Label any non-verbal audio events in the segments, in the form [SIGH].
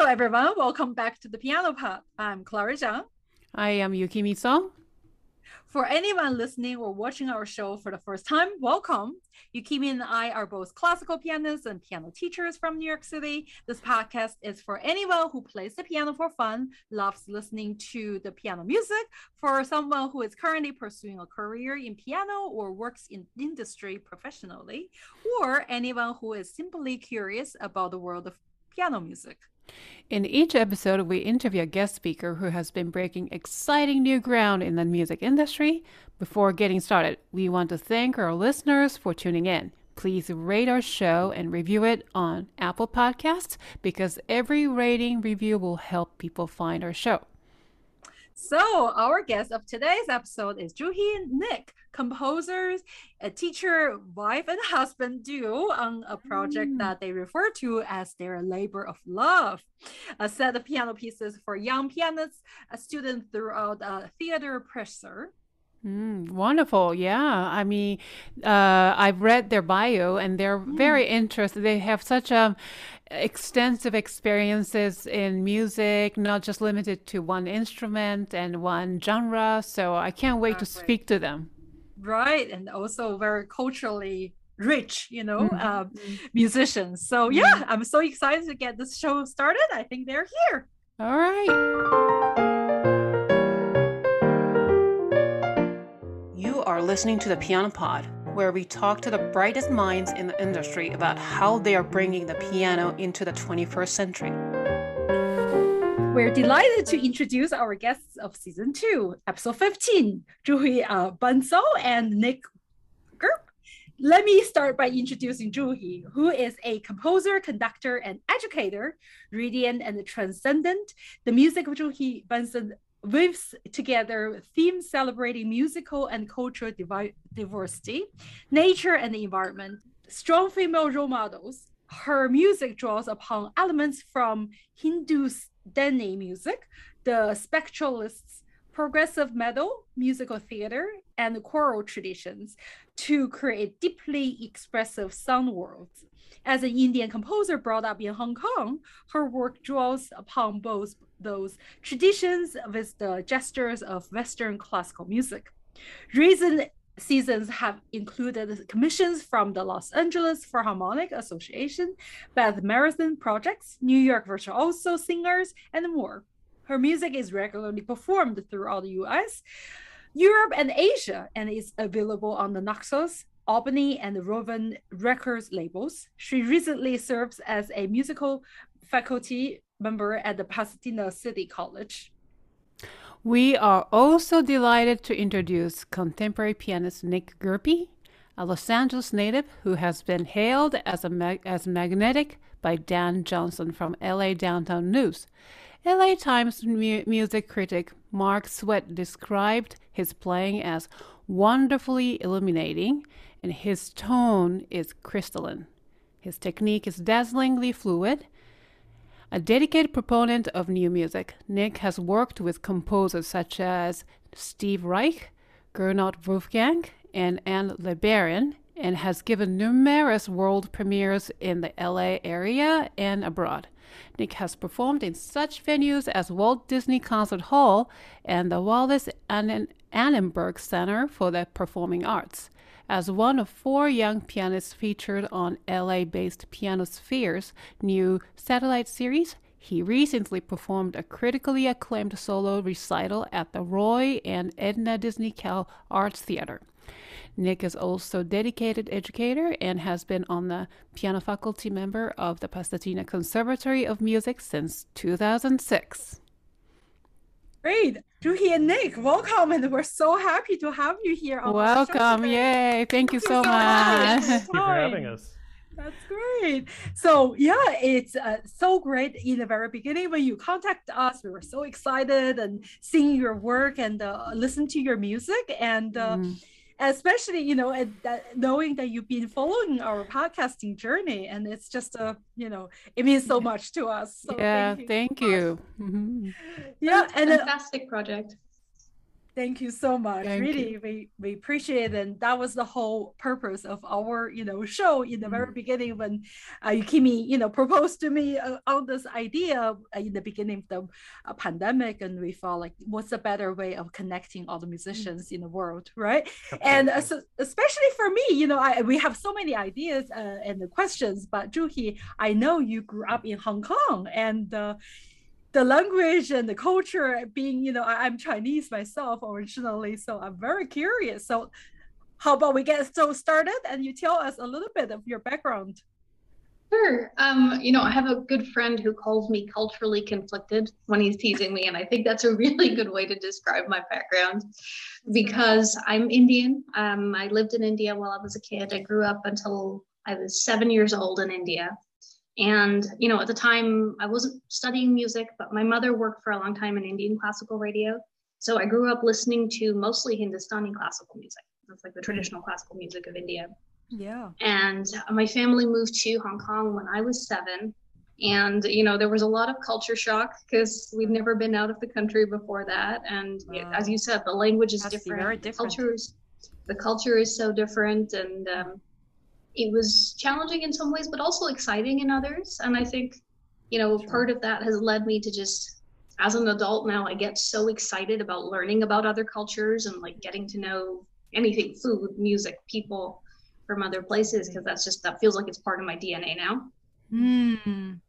Hello, everyone. Welcome back to the Piano Pod. I'm Clara Zhang. I am Yukimi Song. For anyone listening or watching our show for the first time, welcome. Yukimi and I are both classical pianists and piano teachers from New York City. This podcast is for anyone who plays the piano for fun, loves listening to the piano music, for someone who is currently pursuing a career in piano or works in industry professionally, or anyone who is simply curious about the world of piano music. In each episode, we interview a guest speaker who has been breaking exciting new ground in the music industry. Before getting started, we want to thank our listeners for tuning in. Please rate our show and review it on Apple Podcasts because every rating review will help people find our show. So, our guest of today's episode is Juhi Nick, composers, a teacher, wife, and husband duo on a project mm. that they refer to as their labor of love. A set of piano pieces for young pianists, a student throughout a Theodore Presser. Mm, wonderful. Yeah. I mean, uh, I've read their bio and they're mm. very interested. They have such a extensive experiences in music, not just limited to one instrument and one genre. So I can't wait to speak to them. Right. And also very culturally rich, you know, mm-hmm. uh, musicians. So mm-hmm. yeah, I'm so excited to get this show started. I think they're here. All right. You are listening to the Piano Pod where we talk to the brightest minds in the industry about how they are bringing the piano into the 21st century. We're delighted to introduce our guests of season two, episode 15, Juhi uh, Bansal and Nick Gerpe. Let me start by introducing Juhi, who is a composer, conductor, and educator, radiant and transcendent. The music of Juhi Bansal weaves together themes celebrating musical and cultural diversity, nature and the environment, strong female role models. Her music draws upon elements from Hindustani music, the spectralists, progressive metal, musical theater, and choral traditions to create deeply expressive sound worlds. As an Indian composer brought up in Hong Kong, her work draws upon both those traditions with the gestures of Western classical music. Recent seasons have included commissions from the Los Angeles Philharmonic Association, Beth Morrison Projects, New York Virtuoso Singers, and more. Her music is regularly performed throughout the US, Europe, and Asia, and is available on the Naxos, Albany, and Roven Records labels. She recently serves as a musical faculty member at the Pasadena City College. We are also delighted to introduce contemporary pianist Nick Gerpe, a Los Angeles native who has been hailed as, a mag- as magnetic by Dan Johnson from LA Downtown News. LA Times mu- music critic Mark Swed described his playing as wonderfully illuminating, and his tone is crystalline. His technique is dazzlingly fluid, a dedicated proponent of new music, Nick has worked with composers such as Steve Reich, Gernot Wolfgang, and Anne LeBaron, and has given numerous world premieres in the LA area and abroad. Nick has performed in such venues as Walt Disney Concert Hall and the Wallis Annenberg Center for the Performing Arts. As one of four young pianists featured on LA based Pianosphere's new satellite series, he recently performed a critically acclaimed solo recital at the Roy and Edna Disney Cal Arts Theater. Nick is also dedicated educator and has been on the piano faculty member of the Pasadena Conservatory of Music since 2006. Great. Juhi and Nick, welcome. And we're so happy to have you here. welcome. Yay. Thank you so, so much. Thank you for having us. That's great. So yeah, it's uh, so great in the very beginning when you contact us. We were so excited and seeing your work and uh, listen to your music and uh, mm especially you know that, knowing that you've been following our podcasting journey and it's just a you know it means so much to us so yeah thank you, thank you. Mm-hmm. yeah and fantastic project Thank you so much. Thank really, you. we we appreciate it. And that was the whole purpose of our, you know, show in the mm. very beginning when uh, Yukimi, you know, proposed to me uh, on this idea uh, in the beginning of the uh, pandemic, and we felt like, what's a better way of connecting all the musicians mm. in the world, right? And uh, so, especially for me, you know, I, we have so many ideas uh, and the questions, but Juhi, I know you grew up in Hong Kong, and the language and the culture being you know I, am chinese myself originally so i'm very curious so how about we get so started and you tell us a little bit of your background Sure. Um, you know, I have a good friend who calls me culturally conflicted when he's teasing me, and I think that's a really good way to describe my background because I'm Indian. Um, I lived in India while I was a kid. I grew up until I was seven years old in India. And, you know, at the time I wasn't studying music, but my mother worked for a long time in Indian classical radio. So I grew up listening to mostly Hindustani classical music. That's like the traditional classical music of India. Yeah. And my family moved to Hong Kong when I was seven. And, you know, there was a lot of culture shock because we'd never been out of the country before that. And wow. as you said, the language is different. Very different. The culture is, the culture is so different. And, um, it was challenging in some ways, but also exciting in others. And I think, you know, sure. part of that has led me to just, as an adult now, I get so excited about learning about other cultures and like getting to know anything food, music, people from other places, because that's just, that feels like it's part of my DNA now. Mm.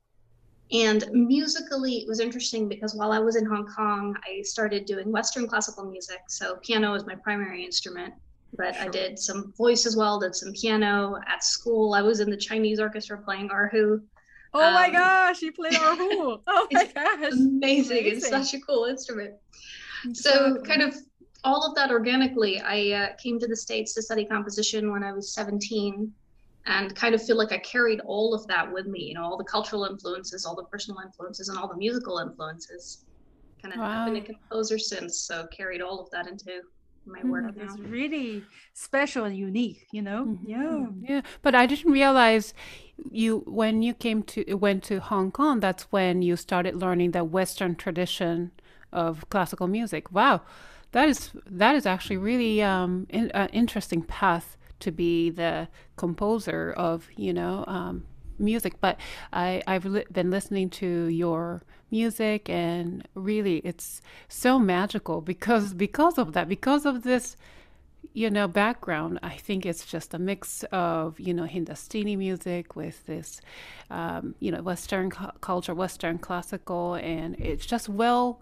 And musically, it was interesting because while I was in Hong Kong, I started doing Western classical music. So piano is my primary instrument but sure. I did some voice as well, did some piano at school. I was in the Chinese orchestra playing erhu. Oh um, my gosh, you played erhu. [LAUGHS] [LAUGHS] Oh my gosh. Amazing. amazing. It's such a cool instrument. So kind of all of that organically, I uh, came to the States to study composition when I was 17 and kind of feel like I carried all of that with me, you know, all the cultural influences, all the personal influences, and all the musical influences. Kind of wow. been a composer since, so carried all of that into my work mm, It's really special and unique, you know. Mm-hmm. Yeah, yeah. But I didn't realize you when you came to went to Hong Kong. That's when you started learning the Western tradition of classical music. Wow, that is that is actually really um, in, uh, interesting path to be the composer of you know um, music. But I I've li- been listening to your music and really it's so magical because because of that because of this you know background i think it's just a mix of you know hindustani music with this um, you know western cu- culture western classical and it's just well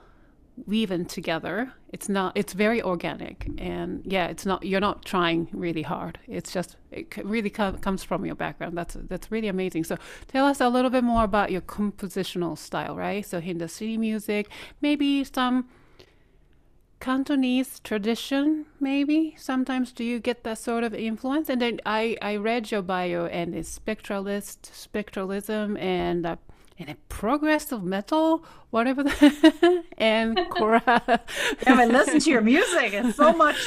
weaving together. It's not. It's very organic, and yeah, it's not. You're not trying really hard. It's just it really com- comes from your background. That's that's really amazing. So tell us a little bit more about your compositional style, right? So Hindustani music, maybe some Cantonese tradition, maybe sometimes do you get that sort of influence? And then I I read your bio and it's spectralist, spectralism, and uh, and a progressive metal, whatever. The [LAUGHS] and [LAUGHS] Cora. [LAUGHS] yeah, but listen to your music. It's so much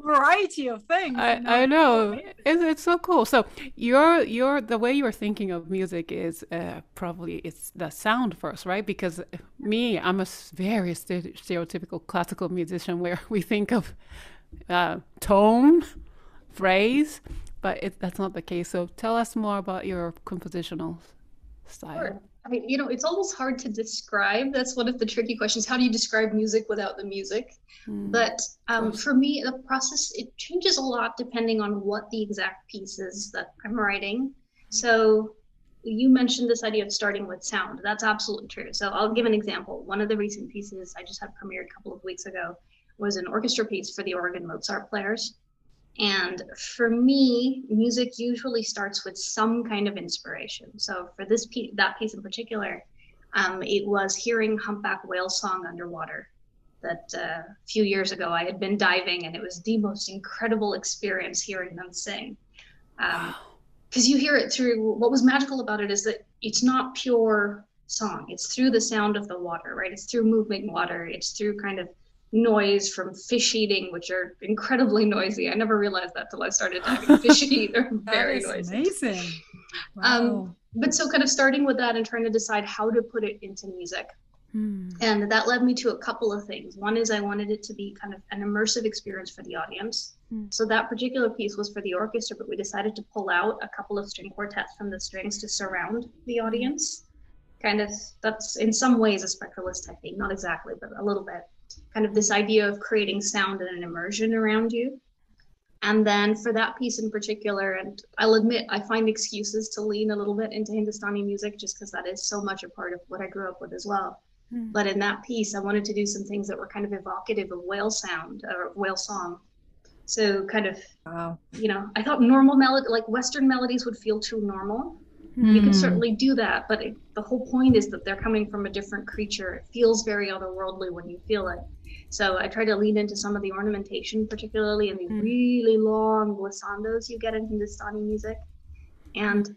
variety of things. I, you know? I know. It's, it's so cool. So your your the way you're thinking of music is uh, probably it's the sound first, right? Because me, I'm a very stereotypical classical musician where we think of uh, tone, phrase, but it, that's not the case. So tell us more about your compositional style. Sure. I mean, you know, it's almost hard to describe. That's one of the tricky questions. How do you describe music without the music? Mm. But um, for me, the process it changes a lot depending on what the exact piece is that I'm writing. So you mentioned this idea of starting with sound. That's absolutely true. So I'll give an example. One of the recent pieces I just had premiered a couple of weeks ago was an orchestra piece for the Oregon Mozart players. And for me, music usually starts with some kind of inspiration. So for this piece, that piece in particular, um, it was hearing humpback whale song underwater. That uh, a few years ago I had been diving, and it was the most incredible experience hearing them sing. Because um, you hear it through. What was magical about it is that it's not pure song. It's through the sound of the water, right? It's through moving water. It's through kind of noise from fish eating, which are incredibly noisy. I never realized that till I started diving fish eat. They're [LAUGHS] very noisy. Amazing. Um, wow. Um, but so kind of starting with that and trying to decide how to put it into music. Hmm. And that led me to a couple of things. One is I wanted it to be kind of an immersive experience for the audience. Hmm. So that particular piece was for the orchestra, but we decided to pull out a couple of string quartets from the strings to surround the audience. Kind of, that's in some ways a spectralist technique, not exactly, but a little bit. Kind of this idea of creating sound and an immersion around you. And then for that piece in particular, and I'll admit I find excuses to lean a little bit into Hindustani music just because that is so much a part of what I grew up with as well. Mm. But in that piece, I wanted to do some things that were kind of evocative of whale sound or whale song. So kind of, wow. you know, I thought normal melody, like Western melodies would feel too normal. Mm. You can hmm. certainly do that, but it, the whole point is that they're coming from a different creature. It feels very otherworldly when you feel it. So I try to lean into some of the ornamentation, particularly in the mm. really long glissandos you get in Hindustani music. And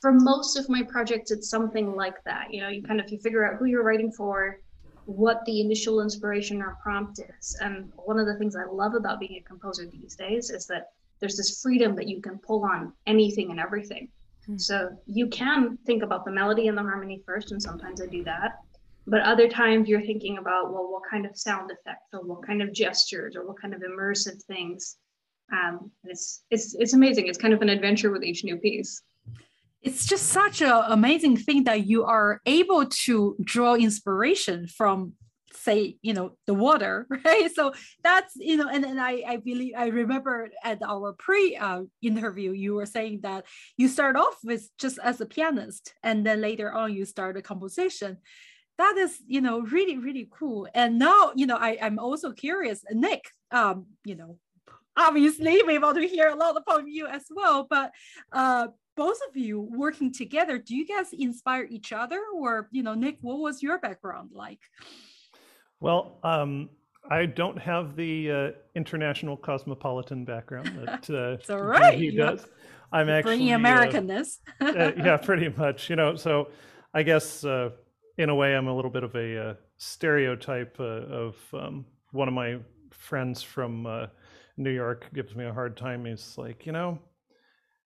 for most of my projects, it's something like that. You know, you kind of you figure out who you're writing for, what the initial inspiration or prompt is. And one of the things I love about being a composer these days is that there's this freedom that you can pull on anything and everything. Mm. So you can think about the melody and the harmony first, and sometimes I do that. But other times you're thinking about, well, what kind of sound effects or what kind of gestures or what kind of immersive things. Um, it's, it's, it's amazing. It's kind of an adventure with each new piece. It's just such an amazing thing that you are able to draw inspiration from say you know the water [LAUGHS] right? So that's you know and then i i believe i remember at our pre uh, interview you were saying that you start off with just as a pianist and then later on you start a composition. That is you know really really cool. And now you know I, i'm also curious nick um you know obviously we want to hear a lot from you as well but uh both of you working together do you guys inspire each other? Or you know nick what was your background like well um I don't have the uh, international cosmopolitan background [LAUGHS] that uh, it's all right. he does. I'm actually bringing uh, Americanness. uh, yeah, [LAUGHS] pretty much. You know, so I guess uh, in a way, I'm a little bit of a uh, stereotype uh, of um, one of my friends from uh, New York gives me a hard time. He's like, you know,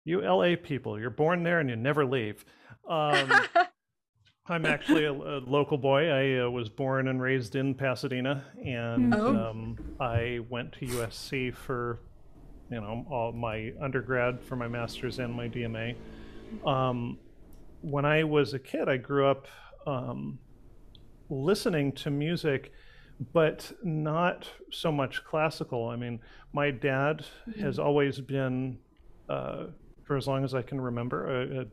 you LA people, you're born there and you never leave. Um, [LAUGHS] I'm actually a, a, local boy. I uh, was born and raised in Pasadena, and oh. um, I went to USC for, you know, all my undergrad for my master's and my DMA. Um, when I was a kid, I grew up um, listening to music, but not so much classical. I mean, my dad mm-hmm. has always been, uh, for as long as I can remember, a, a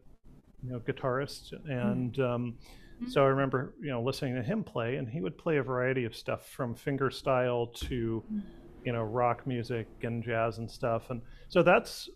you know guitarist, and mm-hmm. um, mm-hmm. so I remember you know listening to him play, and he would play a variety of stuff from fingerstyle to mm-hmm. you know rock music and jazz and stuff, and so that's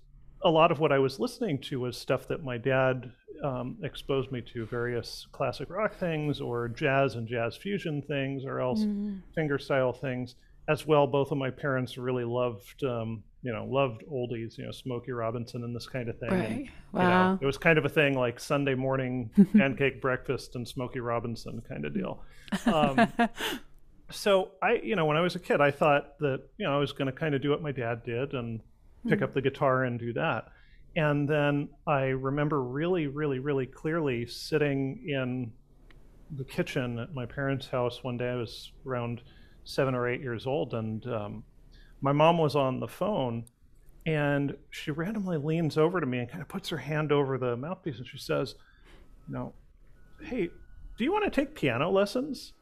a lot of what I was listening to was stuff that my dad um, exposed me to various classic rock things or jazz and jazz fusion things or else mm. fingerstyle things as well both of my parents really loved um, you know loved oldies you know smokey robinson and this kind of thing right. And, wow. You know, it was kind of a thing like sunday morning [LAUGHS] pancake breakfast and smokey robinson kind of deal um, [LAUGHS] so i you know when i was a kid i thought that you know i was going to kind of do what my dad did and pick mm. up the guitar and do that and then I remember really, really, really clearly sitting in the kitchen at my parents' house one day. I was around seven or eight years old, and um, my mom was on the phone, and she randomly leans over to me and kind of puts her hand over the mouthpiece, and she says, "You know, hey, do you want to take piano lessons?"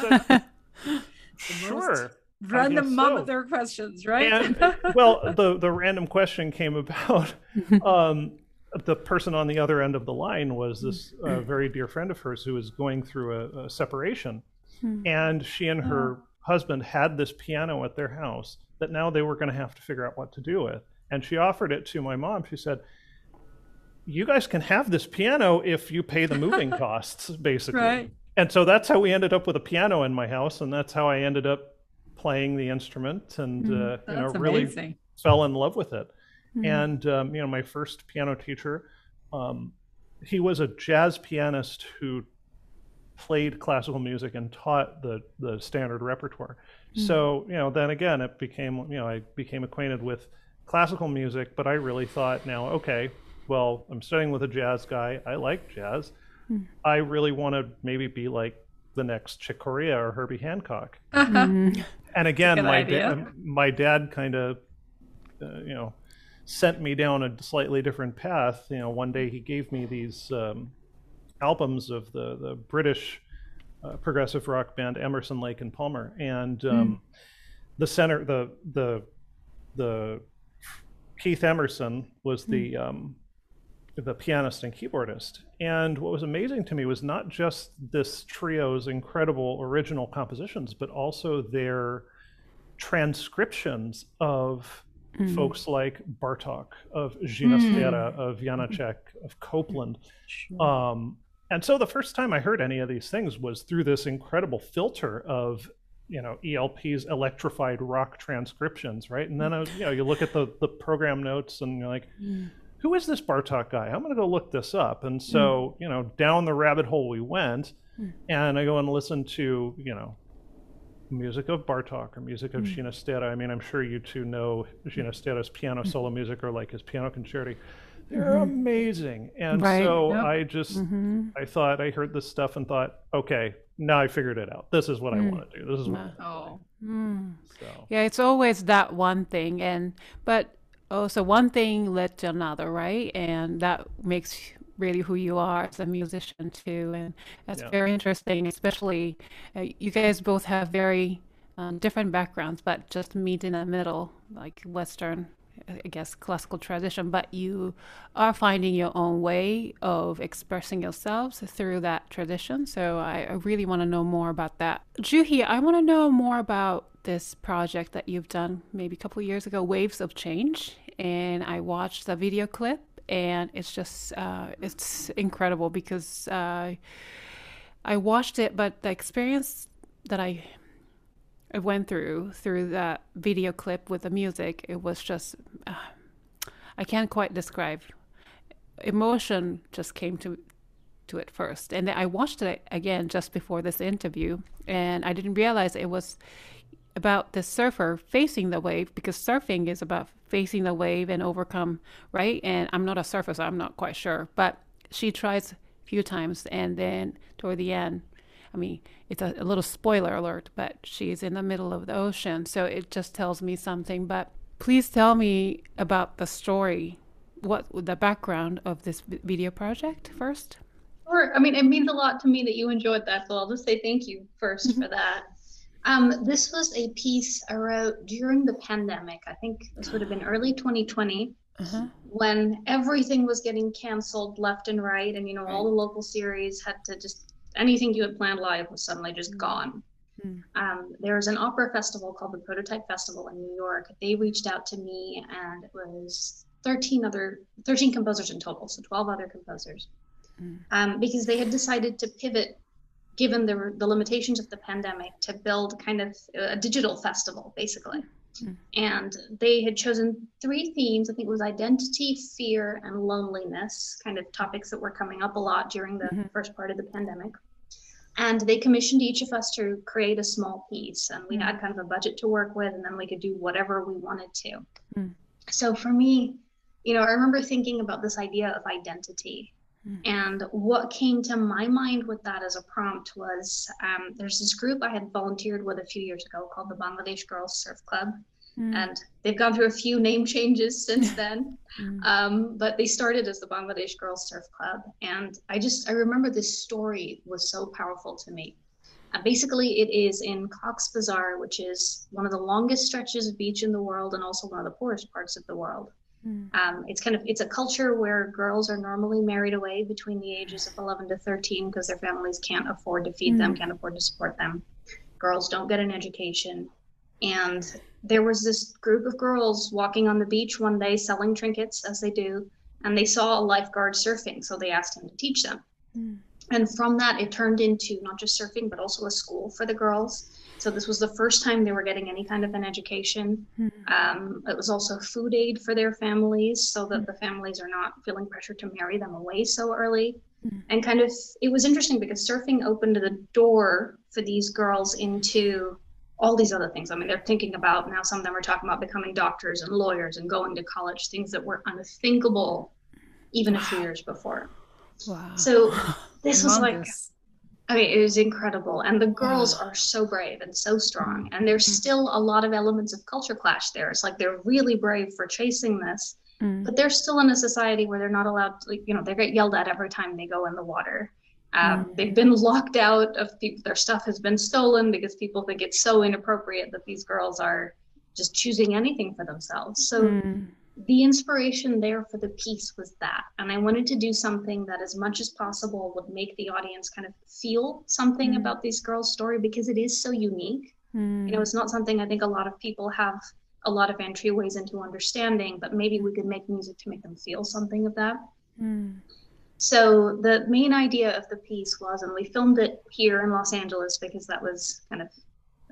said, [LAUGHS] sure random mother so. questions, right? And, well, the the random question came about. [LAUGHS] Um, the person on the other end of the line was this uh, very dear friend of hers who was going through a, a separation, hmm. and she and her oh. Husband had this piano at their house that now they were going to have to figure out what to do with. And she offered it to my mom. She said, "You guys can have this piano if you pay the moving [LAUGHS] costs, basically." Right. And so that's how we ended up with a piano in my house, and that's how I ended up playing the instrument and mm, uh, you know really amazing. fell in love with it. Mm. And um, you know, my first piano teacher, um, he was a jazz pianist who played classical music and taught the the standard repertoire. Mm. So you know, then again, it became you know I became acquainted with classical music, but I really thought now, okay, well, I'm studying with a jazz guy. I like jazz. mm. I really want to maybe be like the next Chick Corea or Herbie Hancock. Mm. And again, my dad, my dad kind of, uh, you know, sent me down a slightly different path. You know, one day he gave me these um, albums of the the British uh, progressive rock band Emerson, Lake and Palmer, and um, mm. the center the the the Keith Emerson was the mm. um, the pianist and keyboardist. And what was amazing to me was not just this trio's incredible original compositions, but also their transcriptions of mm. folks like Bartok, of Ginastera, mm. of Janacek, of Copland. Sure. Um, and so the first time I heard any of these things was through this incredible filter of you know ELP's electrified rock transcriptions, right? And then I, you know you look at the the program notes and you're like, mm who is this Bartok guy? I'm going to go look this up. And so, mm. you know, down the rabbit hole we went, mm. and I go and listen to, you know, music of Bartok or music of mm. Ginastera. I mean, I'm sure you two know Ginastera's piano solo music or like his piano concerti. They're mm-hmm. amazing. And right. so yep. I just, mm-hmm. I thought, I heard this stuff and thought, okay, now I figured it out. This is what mm. I want to do. This is what. Oh. Mm. So. Yeah, it's always that one thing. And, but oh, so one thing led to another, right? And that makes really who you are as a musician too. And that's yeah. very interesting, especially uh, you guys both have very um, different backgrounds, but just meet in the middle, like Western, I guess, classical tradition. But you are finding your own way of expressing yourselves through that tradition. So I, I really want to know more about that. Juhi, I want to know more about this project that you've done maybe a couple years ago, Waves of Change and I watched the video clip, and it's just uh, it's incredible because uh, I watched it, but the experience that I I went through through that video clip with the music, it was just uh, I can't quite describe. Emotion just came to to it first, and I watched it again just before this interview, and I didn't realize it was about the surfer facing the wave because surfing is about facing the wave and overcome, right? And I'm not a surfer, so I'm not quite sure. But she tries a few times, and then toward the end, I mean, it's a, a little spoiler alert, but she's in the middle of the ocean, so it just tells me something. But please tell me about the story, what the background of this video project first. Sure. I mean, it means a lot to me that you enjoyed that, so I'll just say thank you 1st mm-hmm. for that. Um, this was a piece I wrote during the pandemic. I think this would have been early 2020 uh-huh. when everything was getting canceled left and right. And, you know, right. all the local series had to just, anything you had planned live was suddenly just mm-hmm. gone. Mm. Um, there was an opera festival called the Prototype Festival in New York. They reached out to me, and it was 13 other 13 composers in total, so 12 other composers, mm. um, because they had decided to pivot given the, the limitations of the pandemic, to build kind of a digital festival, basically. Mm-hmm. And they had chosen three themes. I think it was identity, fear, and loneliness, kind of topics that were coming up a lot during the mm-hmm. first part of the pandemic. And they commissioned each of us to create a small piece. And we mm-hmm. had kind of a budget to work with, and then we could do whatever we wanted to. Mm. So for me, you know, I remember thinking about this idea of identity Mm-hmm. And what came to my mind with that as a prompt was um, there's this group I had volunteered with a few years ago called the Bangladesh Girls Surf Club. Mm. And they've gone through a few name changes since [LAUGHS] then. Mm. Um, but they started as the Bangladesh Girls Surf Club. And I just, I remember this story was so powerful to me. Uh, basically, it is in Cox Bazar, which is one of the longest stretches of beach in the world and also one of the poorest parts of the world. Mm. Um, it's kind of it's a culture where girls are normally married away between the ages of 11 to 13 because their families can't afford to feed mm. them, can't afford to support them. Girls don't get an education, and there was this group of girls walking on the beach one day selling trinkets as they do, and they saw a lifeguard surfing, so they asked him to teach them. Mm. And from that, it turned into not just surfing but also a school for the girls so this was the first time they were getting any kind of an education. Mm-hmm. Um, it was also food aid for their families so that mm-hmm. the families are not feeling pressure to marry them away so early. Mm-hmm. And kind of, it was interesting because surfing opened the door for these girls into all these other things. I mean, they're thinking about now, some of them are talking about becoming doctors and lawyers and going to college, things that were unthinkable even a few years before. Wow. So [LAUGHS] this was like I mean, it was incredible. And the girls are so brave and so strong. And there's mm-hmm. still a lot of elements of culture clash there. It's like they're really brave for chasing this, mm. but they're still in a society where they're not allowed to, you know, they get yelled at every time they go in the water. Um, mm. They've been locked out of people, their stuff has been stolen because people think it's so inappropriate that these girls are just choosing anything for themselves. So mm the inspiration there for the piece was that. And I wanted to do something that, as much as possible, would make the audience kind of feel something mm. about this girl's story because it is so unique. Mm. You know, it's not something I think a lot of people have a lot of entryways into understanding, but maybe we could make music to make them feel something of that. Mm. So the main idea of the piece was, and we filmed it here in Los Angeles because that was kind of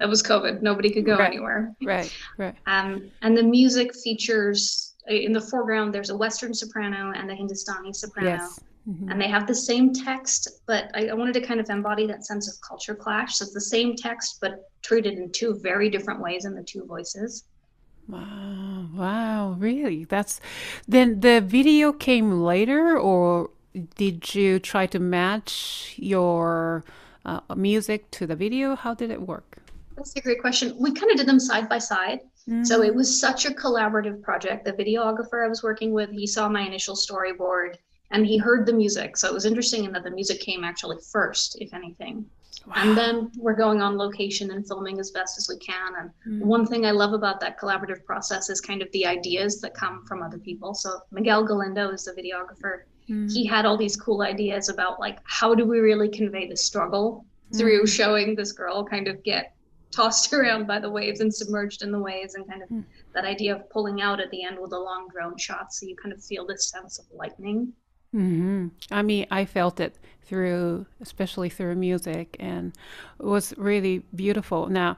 it was COVID. Nobody could go right. anywhere. Right, right. Um, and the music features in the foreground there's a western soprano and a hindustani soprano. Yes. mm-hmm. and they have the same text but I, I, wanted to kind of embody that sense of culture clash. So it's the same text but treated in two very different ways in the two voices. Wow. Wow. Really? That's then the video came later or did you try to match your uh, music to the video? How did it work? That's a great question. We kind of did them side by side Mm-hmm. So it was such a collaborative project. The videographer I was working with, he saw my initial storyboard and he heard the music. So it was interesting in that the music came actually first, if anything. Wow. And then we're going on location and filming as best as we can. And mm-hmm. one thing I love about that collaborative process is kind of the ideas that come from other people. So Miguel Galindo is the videographer. Mm-hmm. He had all these cool ideas about like how do we really convey the struggle through mm-hmm. showing this girl kind of get tossed [LAUGHS] around by the waves and submerged in the waves and kind of mm. that idea of pulling out at the end with a long drone shot so you kind of feel this sense of lightning mm-hmm. i mean i felt it through especially through music and it was really beautiful now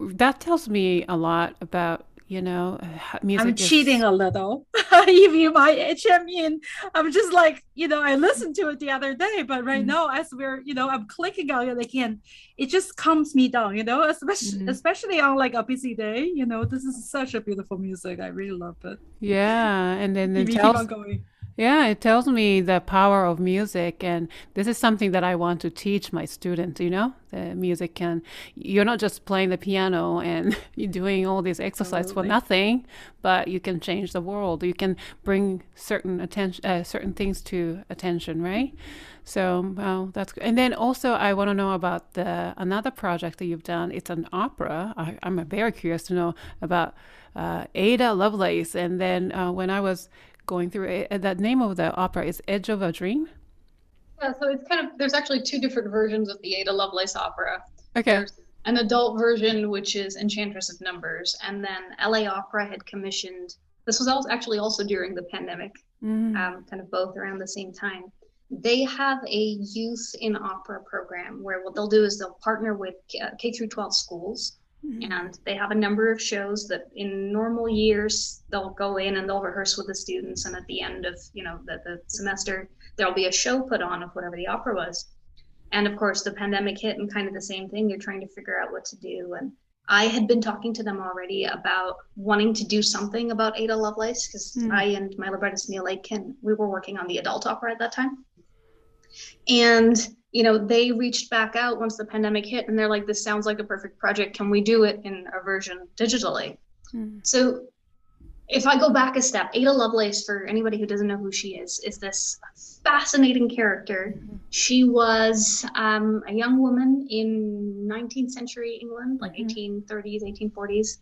that tells me a lot about you know music i'm is... cheating a little if [LAUGHS] you might i mean i'm just like you know i listened to it the other day but right mm-hmm. now as we're you know i'm clicking on it again it just calms me down you know especially mm-hmm. especially on like a busy day you know this is such a beautiful music i really love it yeah and then it tells, yeah, it tells me the power of music, and this is something that I want to teach my students. You know, the music can. You're not just playing the piano and [LAUGHS] you're doing all these exercises for nothing, but you can change the world. You can bring certain attention, uh, certain things to attention, right? So, well, that's good. And then also, I want to know about the another project that you've done. It's an opera. I, am very curious to know about uh, Ada Lovelace. And then uh, when I was going through it. Uh, the name of the opera is Edge of a Dream. Yeah, so it's kind of there's actually two different versions of the Ada Lovelace opera. Okay. There's an adult version which is Enchantress of Numbers, and then LA Opera had commissioned. This was also actually also during the pandemic, mm-hmm. um, kind of both around the same time. They have a youth in opera program where what they'll do is they'll partner with K through 12 schools Mm-hmm. And they have a number of shows that in normal years they'll go in and they'll rehearse with the students and at the end of, you know, the, the semester there'll be a show put on of whatever the opera was. And of course the pandemic hit and kind of the same thing. You're trying to figure out what to do. And I had been talking to them already about wanting to do something about Ada Lovelace because mm. I and my librettist Neil Aitken, we were working on the adult opera at that time. And you know, they reached back out once the pandemic hit and they're like, this sounds like a perfect project. Can we do it in a version digitally? Mm. So if I go back a step, Ada Lovelace, for anybody who doesn't know who she is, is this fascinating character. Mm-hmm. She was um, a young woman in 19th century England, like mm-hmm. 1830s, 1840s,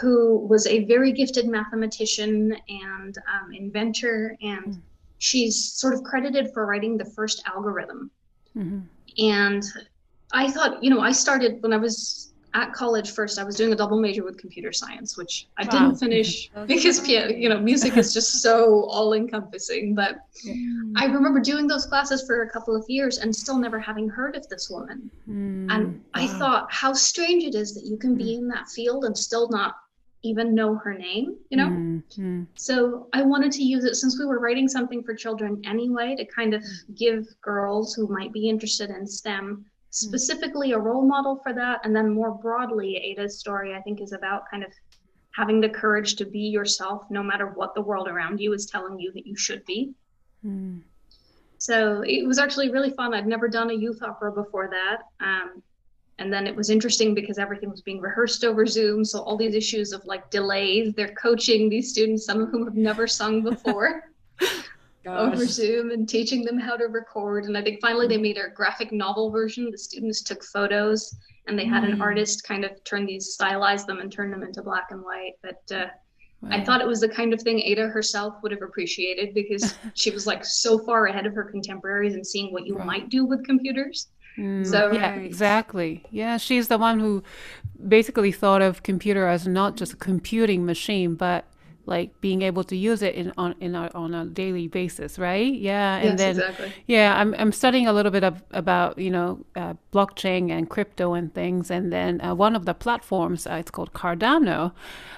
who was a very gifted mathematician and um, inventor. And mm. she's sort of credited for writing the first algorithm Mm-hmm. And I thought, you know, I started when I was at college first. I was doing a double major with computer science, which I wow. didn't finish [LAUGHS] because piano, you know, music is just so [LAUGHS] all encompassing. But mm. I remember doing those classes for a couple of years and still never having heard of this woman. Mm. And I wow. thought how strange it is that you can be mm. in that field and still not even know her name, you know? Mm-hmm. So I wanted to use it since we were writing something for children anyway to kind of give girls who might be interested in STEM specifically a role model for that. And then more broadly, Ada's story, I think, is about kind of having the courage to be yourself no matter what the world around you is telling you that you should be. Mm. So it was actually really fun. I'd never done a youth opera before that. Um, and then it was interesting because everything was being rehearsed over Zoom. So all these issues of like delays, they're coaching these students, some of whom have never sung before. [LAUGHS] over Zoom and teaching them how to record. And I think finally they made a graphic novel version. The students took photos and they had mm. an artist kind of turn these, stylize them and turn them into black and white. But uh, wow. I thought it was the kind of thing Ada herself would have appreciated because [LAUGHS] she was like so far ahead of her contemporaries and seeing what you right. might do with computers. Mm, so yeah, exactly. Yeah, she's the one who basically thought of computer as not just a computing machine, but like being able to use it in on in our, on a daily basis, right? Yeah, and yes, then exactly. yeah, I'm I'm studying a little bit of, about you know uh, blockchain and crypto and things, and then uh, one of the platforms uh, it's called Cardano.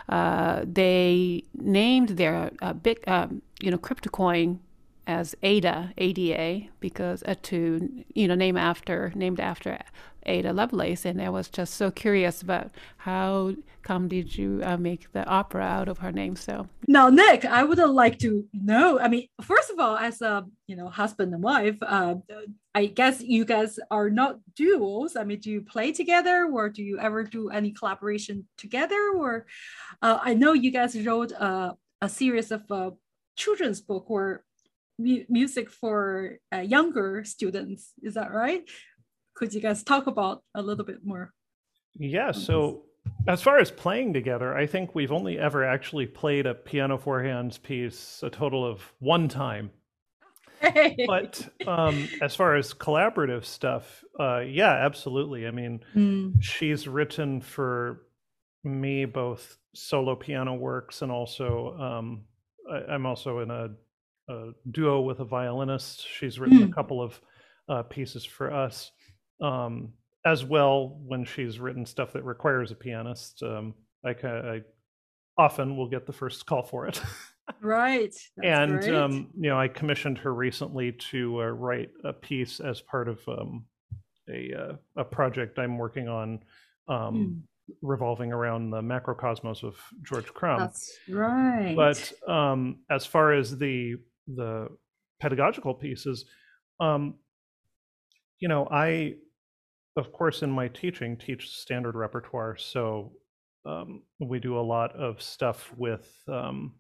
Uh, they named their uh, big um, you know crypto coin as ADA, ADA, because uh, to you know name after named after Ada Lovelace, and I was just so curious about how come did you uh, make the opera out of her name? So now, Nick, I would like to know. I mean, first of all, as a you know husband and wife, uh, I guess you guys are not duos. I mean, do you play together, or do you ever do any collaboration together? Or uh, I know you guys wrote a, a series of uh, children's book or music for uh, younger students. Is that right? could you guys talk about a little bit more? Yeah. So as far as playing together, I think we've only ever actually played a piano four hands piece a total of one time. but um, as far as collaborative stuff, uh, yeah, absolutely. I mean, mm. she's written for me both solo piano works and also um, I, am also in a, a, duo with a violinist. She's written mm. a couple of uh, pieces for us um, as well when she's written stuff that requires a pianist. Um, I, I often will get the first call for it. [LAUGHS] right. and um, you know, I commissioned her recently to uh, write a piece as part of um, a uh, a project I'm working on. Mm. Revolving around the Makrokosmos of George Crumb. That's right. But um, as far as the the pedagogical pieces, um, you know, I of course, in my teaching, teach standard repertoire. So um, we do a lot of stuff with um,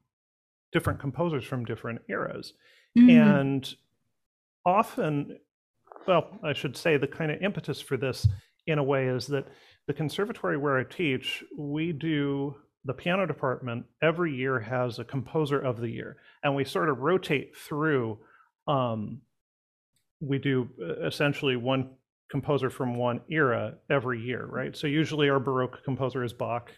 different composers from different eras. Mm-hmm. And often, well, I should say the kind of impetus for this in a way is that the conservatory where I teach, we do the piano department every year has a composer of the year, and we sort of rotate through. Um, we do uh, essentially one composer from one era every year, right? So usually our Baroque composer is Bach,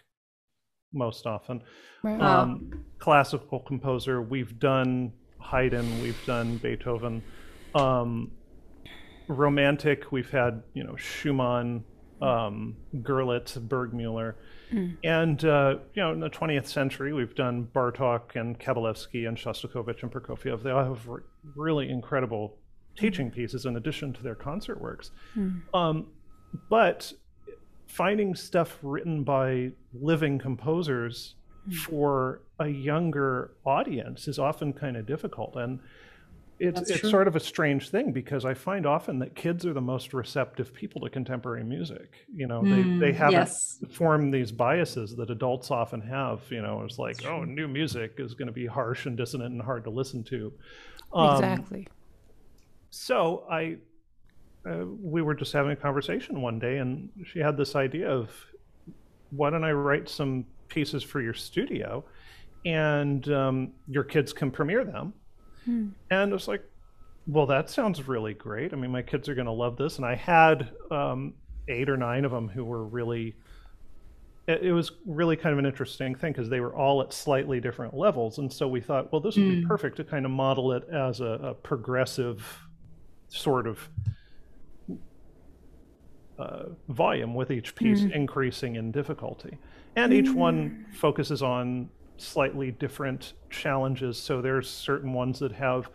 most often. Right. Um, classical composer, we've done Haydn, we've done Beethoven. Um, romantic, we've had you know Schumann, um, Gurlitt, Burgmuller, mm. and uh, you know in the 20th century we've done Bartok and Kabalevsky and Shostakovich and Prokofiev. They all have really incredible teaching pieces in addition to their concert works. Mm. Um, but finding stuff written by living composers mm. for a younger audience is often kind of difficult. And it's, it's sort of a strange thing because I find often that kids are the most receptive people to contemporary music. You know, mm, they, they haven't yes. formed these biases that adults often have. You know, it's like, oh, new music is going to be harsh and dissonant and hard to listen to. Um, exactly so I, uh, we were just having a conversation one day, and she had this idea of, why don't I write some pieces for your studio, and um, your kids can premiere them. Hmm. And it was like, well, that sounds really great. I mean, my kids are going to love this. And I had um, eight or nine of them who were really it, was really kind of an interesting thing because they were all at slightly different levels and so we thought well this would mm. be hmm. perfect to kind of model it as a, a progressive sort of uh, volume with each piece mm. increasing in difficulty. And each one focuses on slightly different challenges. So there's certain ones that have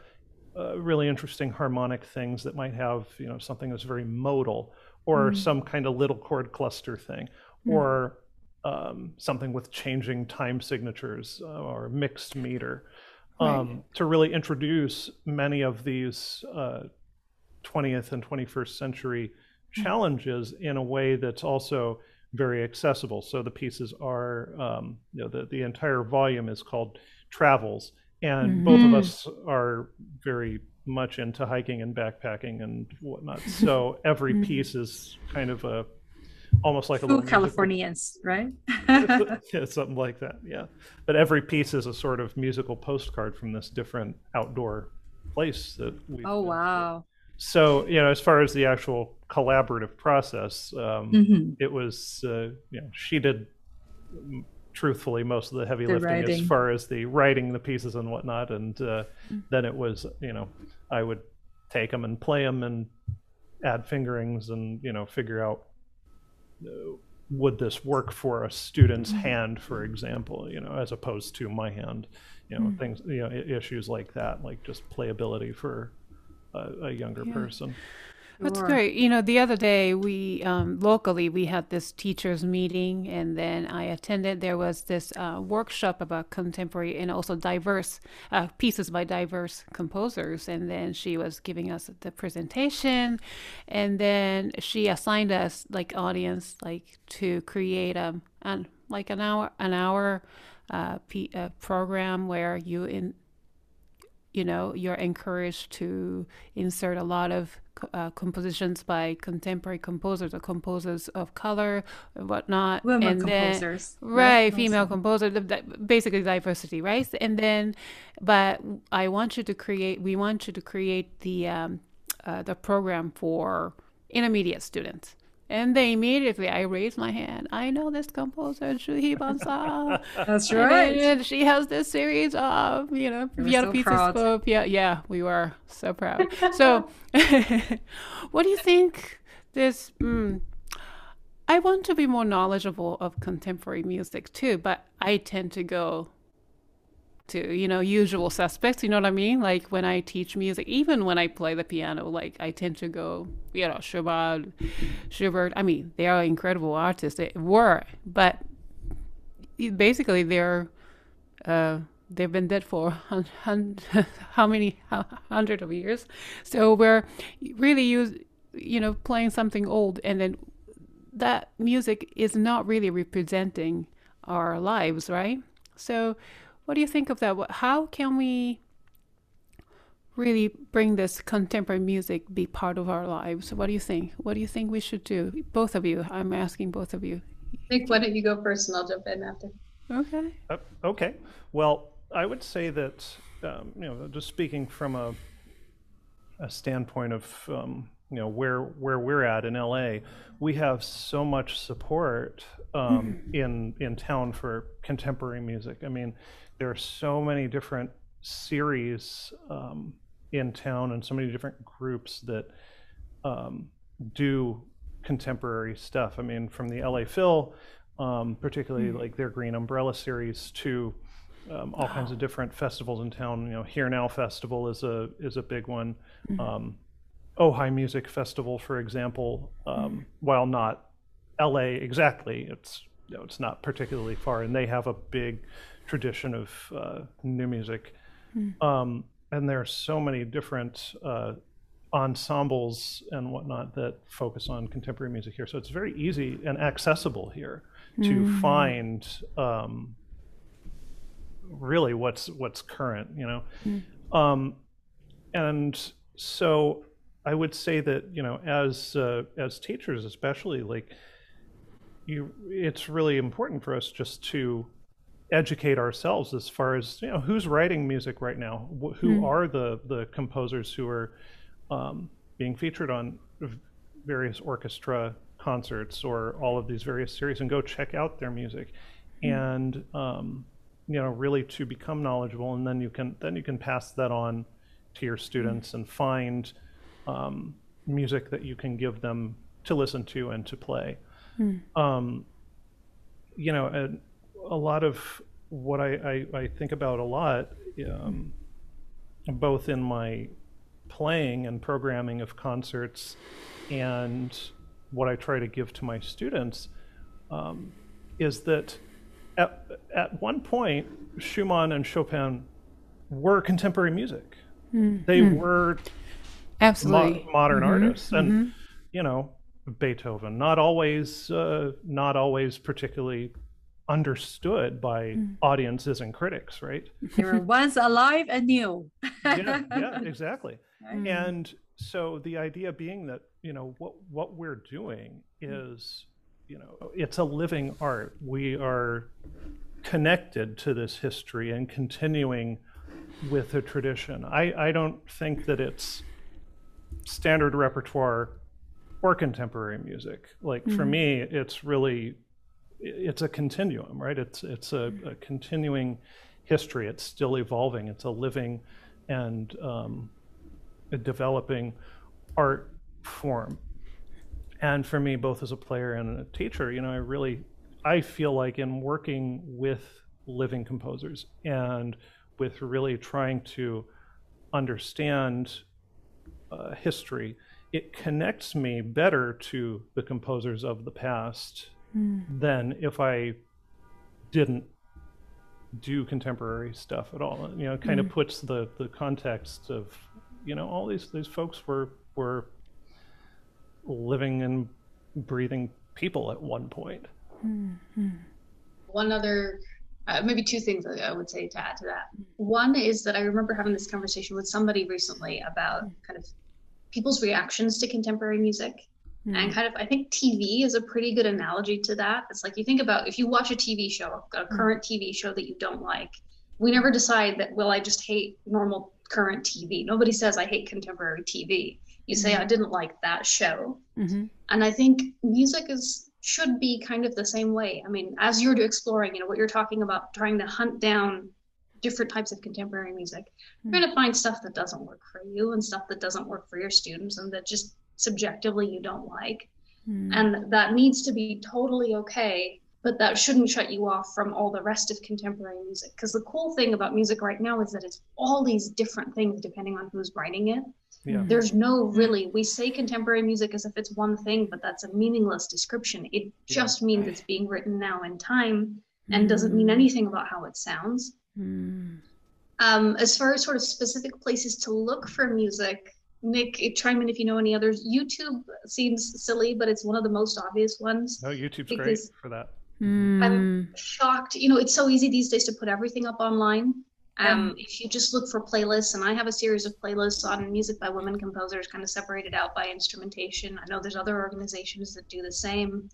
uh, really interesting harmonic things that might have, you know, something that's very modal or mm. some kind of little chord cluster thing mm. or um, something with changing time signatures uh, or mixed meter. um, Right. to really introduce many of these uh, 20th and 21st century challenges in a way that's also very accessible. So the pieces are, um, you know, the, the entire volume is called Travels, and both of Mhm. us are very much into hiking and backpacking and whatnot. So every Mhm. piece is kind of a almost like a little Two musical- Californians, right? [LAUGHS] yeah, something like that. Yeah, but every piece is a sort of musical postcard from this different outdoor place that we. oh wow. So you know, as far as the actual collaborative process, um, hmm it was uh, you know she did mm, truthfully most of the heavy The lifting as far as the writing the pieces and whatnot, and uh, Mm. then it was you know I would take them and play them and add fingerings and you know figure out uh, would this work for a student's Mm-hmm. hand, for example, you know, as opposed to my hand, you know, Mm. things, you know, issues like that, like just playability for a, a younger Yeah. person. That's great. You know, the other day we um, locally we had this teachers meeting, and then I attended. There was this uh, workshop about contemporary and also diverse uh, pieces by diverse composers, and then she was giving us the presentation, and then she assigned us like audience like to create a an like an hour an hour uh, p- uh, program where you in you know you're encouraged to insert a lot of uh, compositions by contemporary composers or composers of color and whatnot Women and then- composers. right female Also. composer basically diversity right and then but i want you to create we want you to create the um, uh, the program for intermediate students and they immediately i raised my hand i know this composer Juhi Bansal. That's And right. then she has this series of, you know, We Piano so Pizza proud. Yeah, yeah, we were so proud. so, [LAUGHS] what do you think this? Mm, I want to be more knowledgeable of contemporary music too, but I tend to go to, you know, usual suspects. You know what I mean? Like when I teach music, even when I play the piano, like I tend to go, you know, Schubert, Schubert. I mean, they are incredible artists. They were, but basically they're uh, they've been dead for [LAUGHS] how many hundred of years so we're really use you know playing something old and then that music is not really representing our lives right so what do you think of that? How can we really bring this contemporary music be part of our lives? What do you think? What do you think we should do? Both of you. I'm asking both of you. Nick, why don't you go first and I'll jump in after? okay. Uh, okay. Well, I would say that um, you know, just speaking from a a standpoint of um, you know where where we're at in LA, we have so much support um, in in town for contemporary music. I mean, there are so many different series um, in town and so many different groups that um, do contemporary stuff. I mean, from the LA Phil, um, particularly like their Green Umbrella series, to um, all kinds of different festivals in town. You know, Hear Now Festival is a is a big one. Um, Ojai Music Festival, for example, um, while not LA exactly, it's you know, it's not particularly far, and they have a big tradition of uh, new music. Um, and there are so many different uh, ensembles and whatnot that focus on contemporary music here. So it's very easy and accessible here to find um, really what's what's current, you know. Um, and so I would say that you know, as uh, as teachers, especially, like you, it's really important for us just to educate ourselves as far as you know who's writing music right now? Wh- who are the the composers who are um, being featured on v- various orchestra concerts or all of these various series and go check out their music? And um, you know really to become knowledgeable and then you can then you can pass that on to your students and find um, music that you can give them to listen to and to play. Um, you know a, a lot of what I, I, I think about a lot um, both in my playing and programming of concerts and what I try to give to my students um, is that at, at one point Schumann and Chopin were contemporary music. Mm. They mm. were absolutely mo- modern mm-hmm. artists, and mm-hmm. you know Beethoven, not always, uh, not always particularly understood by mm. audiences and critics, right? [LAUGHS] They were once alive and new. [LAUGHS] yeah, yeah, exactly. [LAUGHS] Mm. And so the idea being that you know what what we're doing mm. is you know it's a living art. We are connected to this history and continuing with a tradition. I, I don't think that it's standard repertoire or contemporary music. Like mm-hmm. for me, it's really it's a continuum, right? It's it's a, a, continuing history. It's still evolving. It's a living and um, a developing art form. And for me, both as a player and a teacher, you know, I really I feel like in working with living composers and with really trying to understand uh, history, it connects me better to the composers of the past mm. than if I didn't do contemporary stuff at all. You know, it kind mm. of puts the the context of you know all these these folks were were living and breathing people at one point. Mm-hmm. One other uh, maybe two things I would say to add to that. One is that I remember having this conversation with somebody recently about kind of people's reactions to contemporary music. Mm-hmm. And kind of, I think TV is a pretty good analogy to that. It's like you think about if you watch a TV show, a hmm. current TV show that you don't like, we never decide that, well, I just hate normal current TV. Nobody says I hate contemporary TV. You say, mm-hmm. I didn't like that show. Mm-hmm. And I think music is should be kind of the same way. I mean, as you're exploring, you know, what you're talking about, trying to hunt down different types of contemporary music, mm-hmm. you're going to find stuff that doesn't work for you and stuff that doesn't work for your students and that just subjectively you don't like. Mm-hmm. And that needs to be totally okay, but that shouldn't shut you off from all the rest of contemporary music. Because the cool thing about music right now is that it's all these different things depending on who's writing it. Yeah. There's no really, we say contemporary music as if it's one thing, but that's a meaningless description. It just yeah. means it's being written now in time and doesn't mean mm. anything about how it sounds. Mm. Um, as far as sort of specific places to look for music, Nick, chime in if you know any others. YouTube seems silly, but it's one of the most obvious ones. No, YouTube's great for that. Mm. I'm shocked. You know, it's so easy these days to put everything up online. Um, if you just look for playlists, and I have a series of playlists on music by women composers, kind of separated out by instrumentation. I know there's other organizations that do the same.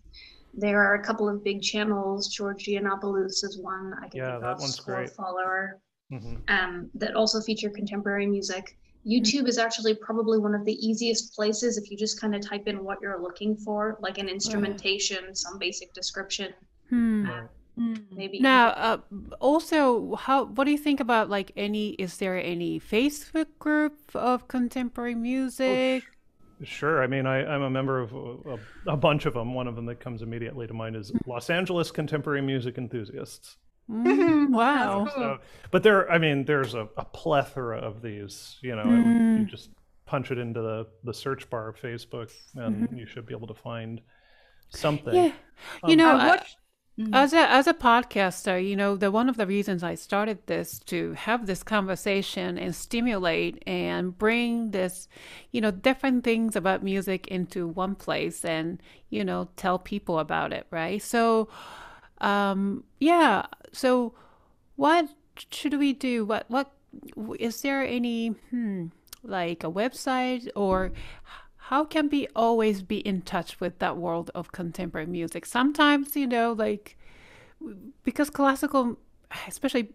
There are a couple of big channels. George Giannopoulos is one. I can yeah, think that one's great. Follower, mm-hmm. um, that also feature contemporary music. YouTube is actually probably one of the easiest places if you just kind of type in what you're looking for, like an instrumentation, some basic description. Hmm. Uh. Maybe now, uh, also, how what do you think about like any? Is there any Facebook group of contemporary music? Oh, sure. I mean, I, am a member of a, a, bunch of them. One of them that comes immediately to mind is Los Angeles Contemporary Music Enthusiasts. [LAUGHS] Mm, wow. So, but there, I mean, there's a, a plethora of these. You know, mm. you just punch it into the, the search bar of Facebook, and mm-hmm. you should be able to find something. Yeah. You um, know, I watched Mm-hmm. As a as a podcaster, you know, the one of the reasons I started this to have this conversation and stimulate and bring this, you know, different things about music into one place and, you know, tell people about it, right? So um yeah, so what should we do? What what is there any hmm, like a website or how can we always be in touch with that world of contemporary music? Sometimes, you know, like because classical, especially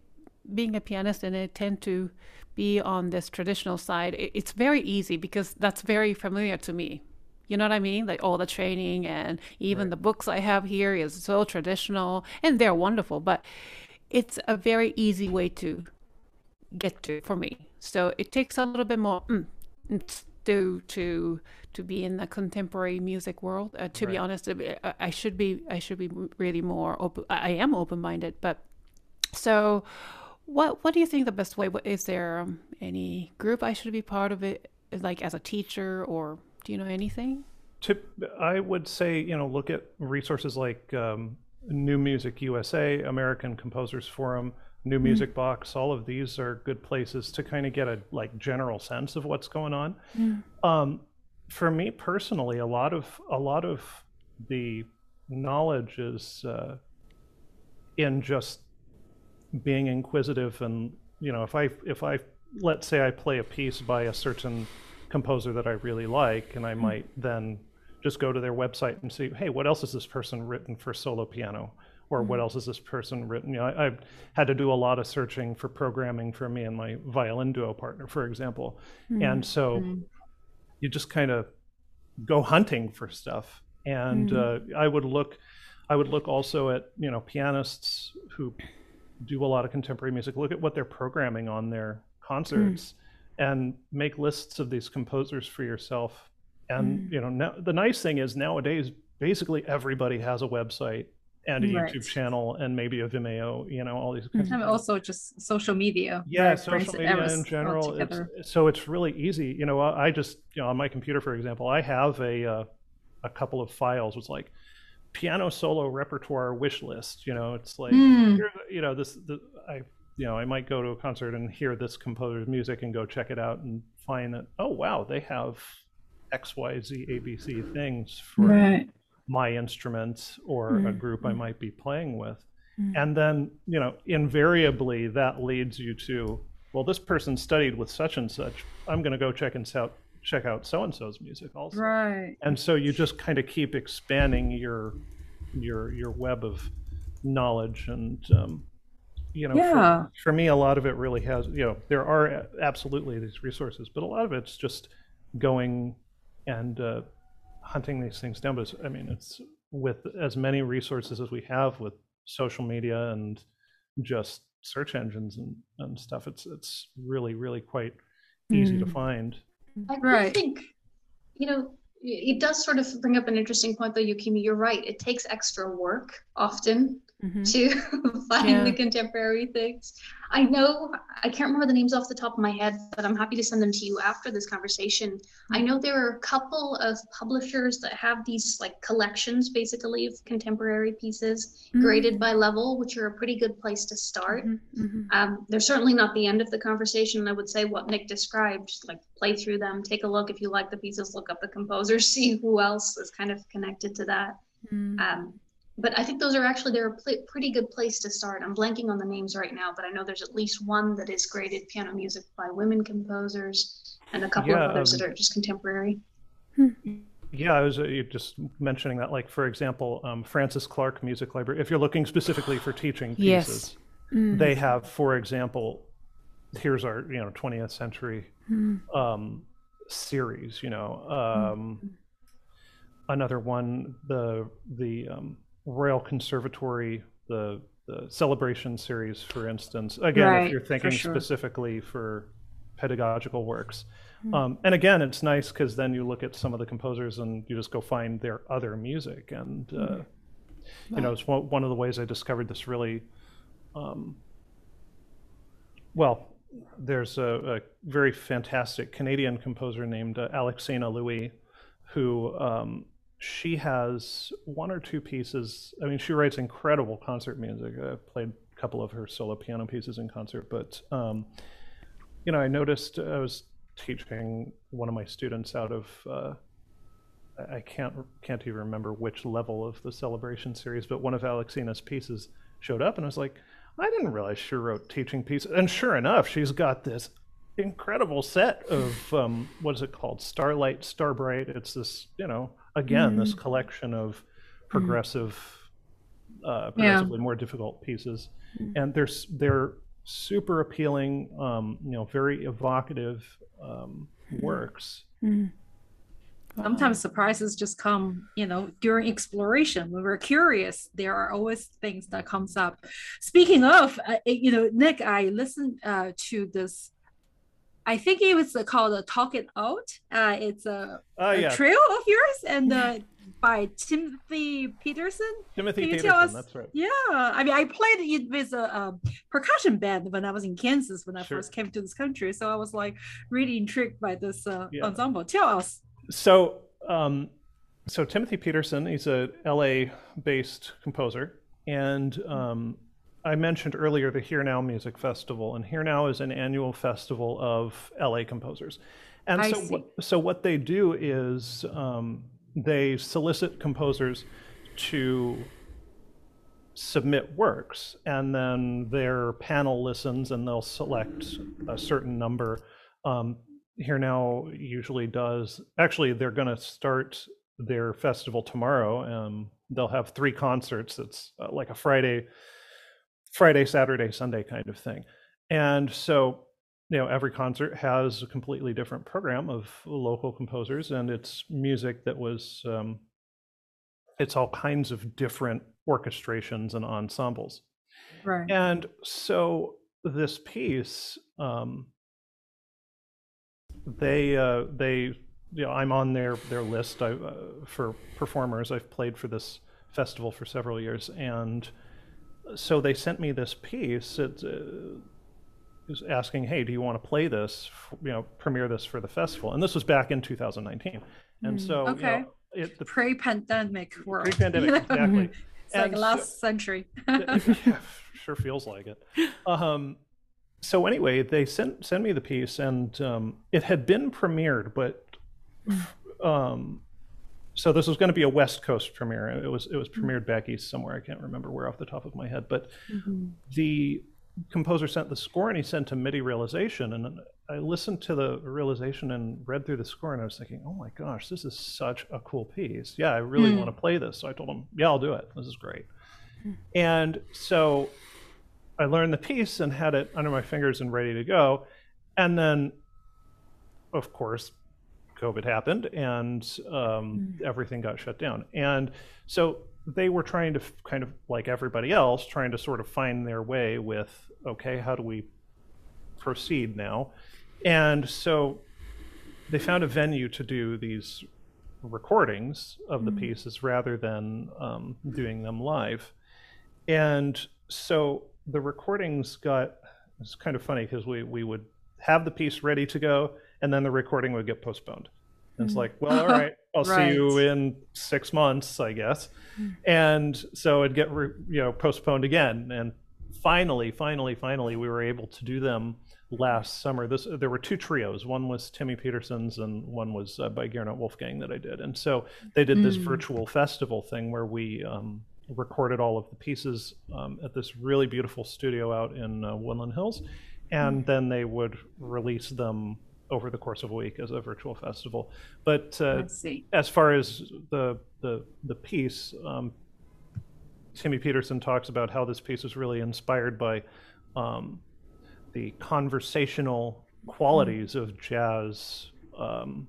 being a pianist and I tend to be on this traditional side, it's very easy because that's very familiar to me. You know what I mean? Like all the training and even right. the books I have here is so traditional and they're wonderful, but it's a very easy way to get to for me. So it takes a little bit more mm, to to to be in the contemporary music world. Uh, to right. be honest, I should be I should be really more open. I am open minded, but so what what do you think the best way? Is there um, any group I should be part of it, like as a teacher, or do you know anything? To, I would say you know look at resources like um, New Music USA, American Composers Forum. New Music Box, all of these are good places to kind of get a like general sense of what's going on. Um, for me personally, a lot of a lot of the knowledge is uh, in just being inquisitive and you know if I if I let's say I play a piece by a certain composer that I really like, and I hmm. might then just go to their website and see, hey, what else has this person written for solo piano? Or what hmm. else has this person written? You know, I, I've had to do a lot of searching for programming for me and my violin duo partner, for example. Hmm. And so you just kind of go hunting for stuff. And uh, I would look, I would look also at you know pianists who do a lot of contemporary music. Look at what they're programming on their concerts, and make lists of these composers for yourself. And you know, now, the nice thing is nowadays, basically everybody has a website and a Right. YouTube channel and maybe a Vimeo. You know, all these. And also just social media. Yeah, social media in general. It's, so it's really easy. You know, I I just you know on my computer, for example, I have a uh, a couple of files. It's like piano solo repertoire wish list. You know, it's like Mm. you know this. The, I you know I might go to a concert and hear this composer's music and go check it out and find that oh wow they have X Y Z A B C things for Right. my instruments or a Mm, group I might be playing with. Mm. And then, you know, invariably that leads you to, well, this person studied with such and such. I'm going to go check and out check out so and so's music also. Right. And so you just kind of keep expanding your your your web of knowledge and um, you know Yeah. for, for me a lot of it really has you know there are absolutely these resources but a lot of it's just going and uh, hunting these things down but i mean it's with as many resources as we have with social media and just search engines and, and stuff it's it's really really quite easy to Mm. find I Right. think, you know, it does sort of bring up an interesting point, though, Yukimi. You're right. It takes extra work often Mhm. to [LAUGHS] find Yeah. the contemporary things. I know, I can't remember the names off the top of my head, but I'm happy to send them to you after this conversation. I know there are a couple of publishers that have these like collections basically of contemporary pieces graded by level, which are a pretty good place to start. Mhm, mhm. Um, they're certainly not the end of the conversation. I would say what Nick described, like play through them, take a look if you like the pieces, look up the composers, [LAUGHS] see who else is kind of connected to that. Mm. Um, but I think those are actually they're a pl- pretty good place to start. I'm blanking on the names right now, but I know there's at least one that is graded piano music by women composers, and a couple Yeah, of others um, that are just contemporary. Yeah, I was uh, you just mentioning that. Like, for example, um, Frances Clark Music Library. If you're looking specifically for teaching [SIGHS] Yes. pieces, Mm. they have, for example, here's our you know 20th century Mm. um, series. You know, um, another one, the the um, Royal Conservatory, the the celebration series, for instance. Again, Right, if you're for thinking sure. specifically for pedagogical works. Hmm. Um, and again, it's nice because then you look at some of the composers and you just go find their other music. And, uh, you know, it's one, one of the ways I discovered this really, um, well, there's a, a very fantastic Canadian composer named uh, Alexina Louie, who um, she has one or two pieces. I mean, she writes incredible concert music. I played a couple of her solo piano pieces in concert, but um, you know, I noticed I was teaching one of my students out of uh, I- I can't can't even remember which level of the celebration series, but one of Alexina's pieces showed up, and I was like, I didn't realize she wrote teaching pieces. And sure enough, she's got this incredible set of um, what is it called? Starlight, Starbright. It's this, you know, again, this collection of progressive, uh, progressively more difficult pieces, and they're they're super appealing, um, you know, very evocative um, works. Mm. Sometimes surprises just come, you know, during exploration when we're curious. There are always things that comes up. Speaking of, uh, you know, Nick, I listened uh, to this. I think it was called a Talk It Out. Uh, it's a, Oh a yeah, trail of yours and uh, by Timothy Peterson. Timothy Peterson. us- That's right. Yeah, I mean, I played it with a, um percussion band when I was in Kansas when I Sure. first came to this country. So I was like really intrigued by this uh, Yeah. ensemble. Tell us. So, um, so Timothy Peterson, he's a LA-based composer, and um, I mentioned earlier the Hear Now Music Festival, and Hear Now is an annual festival of LA composers. And I so, see. what, so what they do is um, they solicit composers to submit works, and then their panel listens, and they'll select a certain number. Um, Hear Now usually does. Actually, they're going to start their festival tomorrow. Um, they'll have three concerts. It's uh, like a Friday, Friday, Saturday, Sunday kind of thing. And so, you know, every concert has a completely different program of local composers, and it's music that was, um, it's all kinds of different orchestrations and ensembles. Right. And so this piece, um, they uh, they you know I'm on their their list I, uh, for performers. I've played for this festival for several years, and so they sent me this piece. It uh, was asking, "Hey, do you want to play this? f- You know, premiere this for the festival?" And this was back in 2019, and Mm, so you okay. know, it, the Pre-pandemic world. pre-pandemic you [LAUGHS] know? exactly. It's like And so- last century. [LAUGHS] yeah, sure feels like it. Um, so anyway, they sent sent me the piece, and um, it had been premiered, but um, so this was going to be a West Coast premiere. It was it was premiered back east somewhere. I can't remember where off the top of my head, but the composer sent the score and he sent a MIDI realization, and I listened to the realization and read through the score, and I was thinking, oh my gosh, this is such a cool piece. Yeah, I really Mm. want to play this. So I told him, yeah, I'll do it. This is great. And so I learned the piece and had it under my fingers and ready to go. And then, of course, COVID happened and um, everything got shut down. And so they were trying to kind of like everybody else, trying to sort of find their way with, okay, how do we proceed now? And so they found a venue to do these recordings of the pieces rather than um, doing them live. And so the recordings got it's kind of funny because we, we would have the piece ready to go and then the recording would get postponed. And it's like, well, all right, [LAUGHS] I'll see you in six months, I guess. And so it'd get re, you know postponed again. And finally, finally, finally, we were able to do them last summer. This there were two trios. One was Timmy Peterson's, and one was uh, by Gernot Wolfgang that I did. And so they did this Mm. virtual festival thing where we um, recorded all of the pieces um, at this really beautiful studio out in uh, Woodland Hills, and then they would release them over the course of a week as a virtual festival. But uh, as far as the the the piece, um, Timmy Peterson talks about how this piece was really inspired by um, the conversational qualities of jazz um,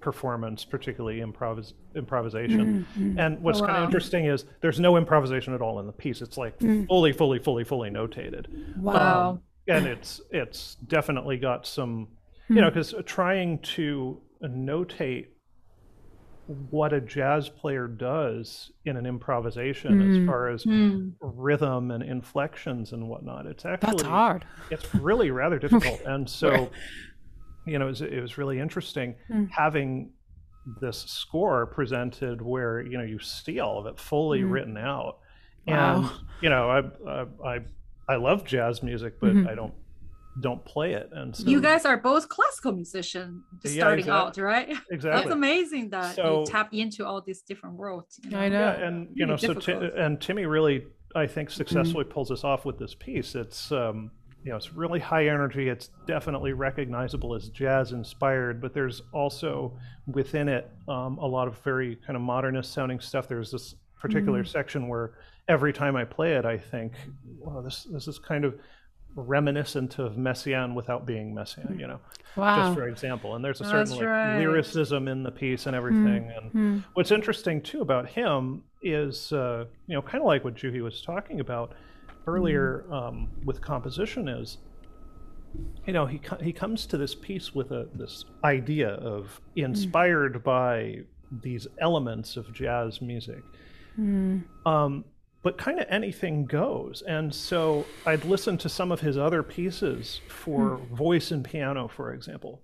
performance, particularly improvis- improvisation. And what's Oh, kind of interesting is there's no improvisation at all in the piece. It's like fully, fully, fully, fully notated Wow. Um, and it's it's definitely got some you know hmm. because trying to notate what a jazz player does in an improvisation as hmm. far as Hmm. rhythm and inflections and whatnot it's actually That's hard. it's really rather [LAUGHS] difficult. And so you know it was, it was really interesting hmm. having this score presented where you know you see all of it fully written out. And Wow. you know I, I i i love jazz music but mm-hmm. i don't don't play it and so You guys are both classical musicians Yeah, starting exact- out, right? [LAUGHS] That's exactly amazing that So- you tap into all these different worlds. you I know. yeah and you know Really so Ti- difficult. and timmy really i think successfully pulls us off with this piece it's um you know it's really high energy it's definitely recognizable as jazz inspired but there's also within it um, a lot of very kind of modernist sounding stuff there's this particular section where every time i play it i think wow this this is kind of reminiscent of messiaen without being messiaen you know Wow. just for example. And there's a certain like, right. lyricism in the piece and everything. And what's interesting too about him is, uh, you know, kind of like what Juhi was talking about earlier um, with composition is, you know, he co- he comes to this piece with a this idea of inspired by these elements of jazz music. Um, but kind of anything goes. And so I'd listen to some of his other pieces for voice and piano, for example.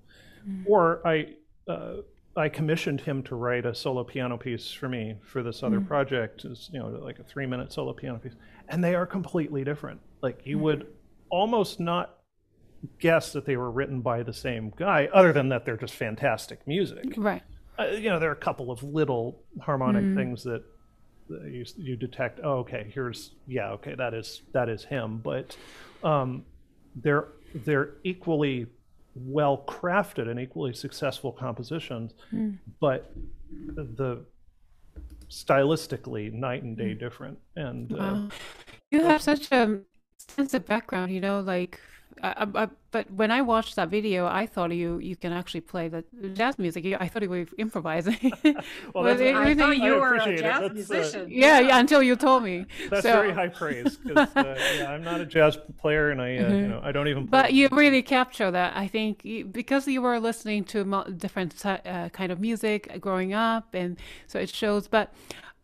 Or I, uh, I commissioned him to write a solo piano piece for me for this other mm. project, is you know like a three minute solo piano piece, and they are completely different. Like you mm. would almost not guess that they were written by the same guy, other than that they're just fantastic music. Right. Uh, you know, there are a couple of little harmonic mm. things that you, you detect. Oh, okay, here's yeah, okay, that is that is him. But um, they're they're equally well crafted and equally successful compositions, mm. but the stylistically night and day mm. different. And uh, you have such a extensive background, you know, like I, I, but when I watched that video, I thought you you can actually play the jazz music. I thought you were improvising. [LAUGHS] well, that's, it, I thought you were a jazz uh, musician. Uh, yeah, yeah, until you told me. That's so. very high praise because uh, yeah, I'm not a jazz player, and I uh, mm-hmm. you know I don't even. but you really capture that. I think because you were listening to different uh, kind of music growing up, and so it shows. But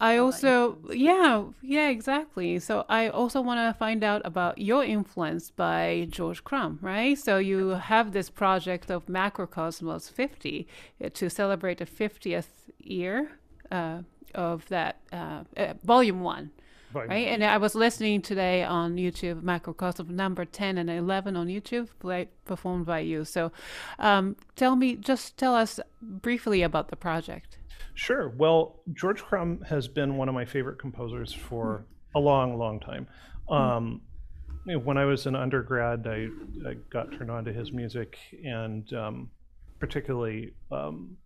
I also, yeah, yeah, exactly. So I also want to find out about your influence by George Crumb, right? So you have this project of Makrokosmos 50 uh, to celebrate the 50th year uh, of that uh, uh, volume one. Volume. Right, and I was listening today on YouTube, Macrocosm number ten and eleven on YouTube, play, performed by you. So, um, tell me, just tell us briefly about the project. Sure. Well, George Crumb has been one of my favorite composers for a long, long time. Um, when I was an undergrad, I, I, got turned on to his music, and um, particularly um,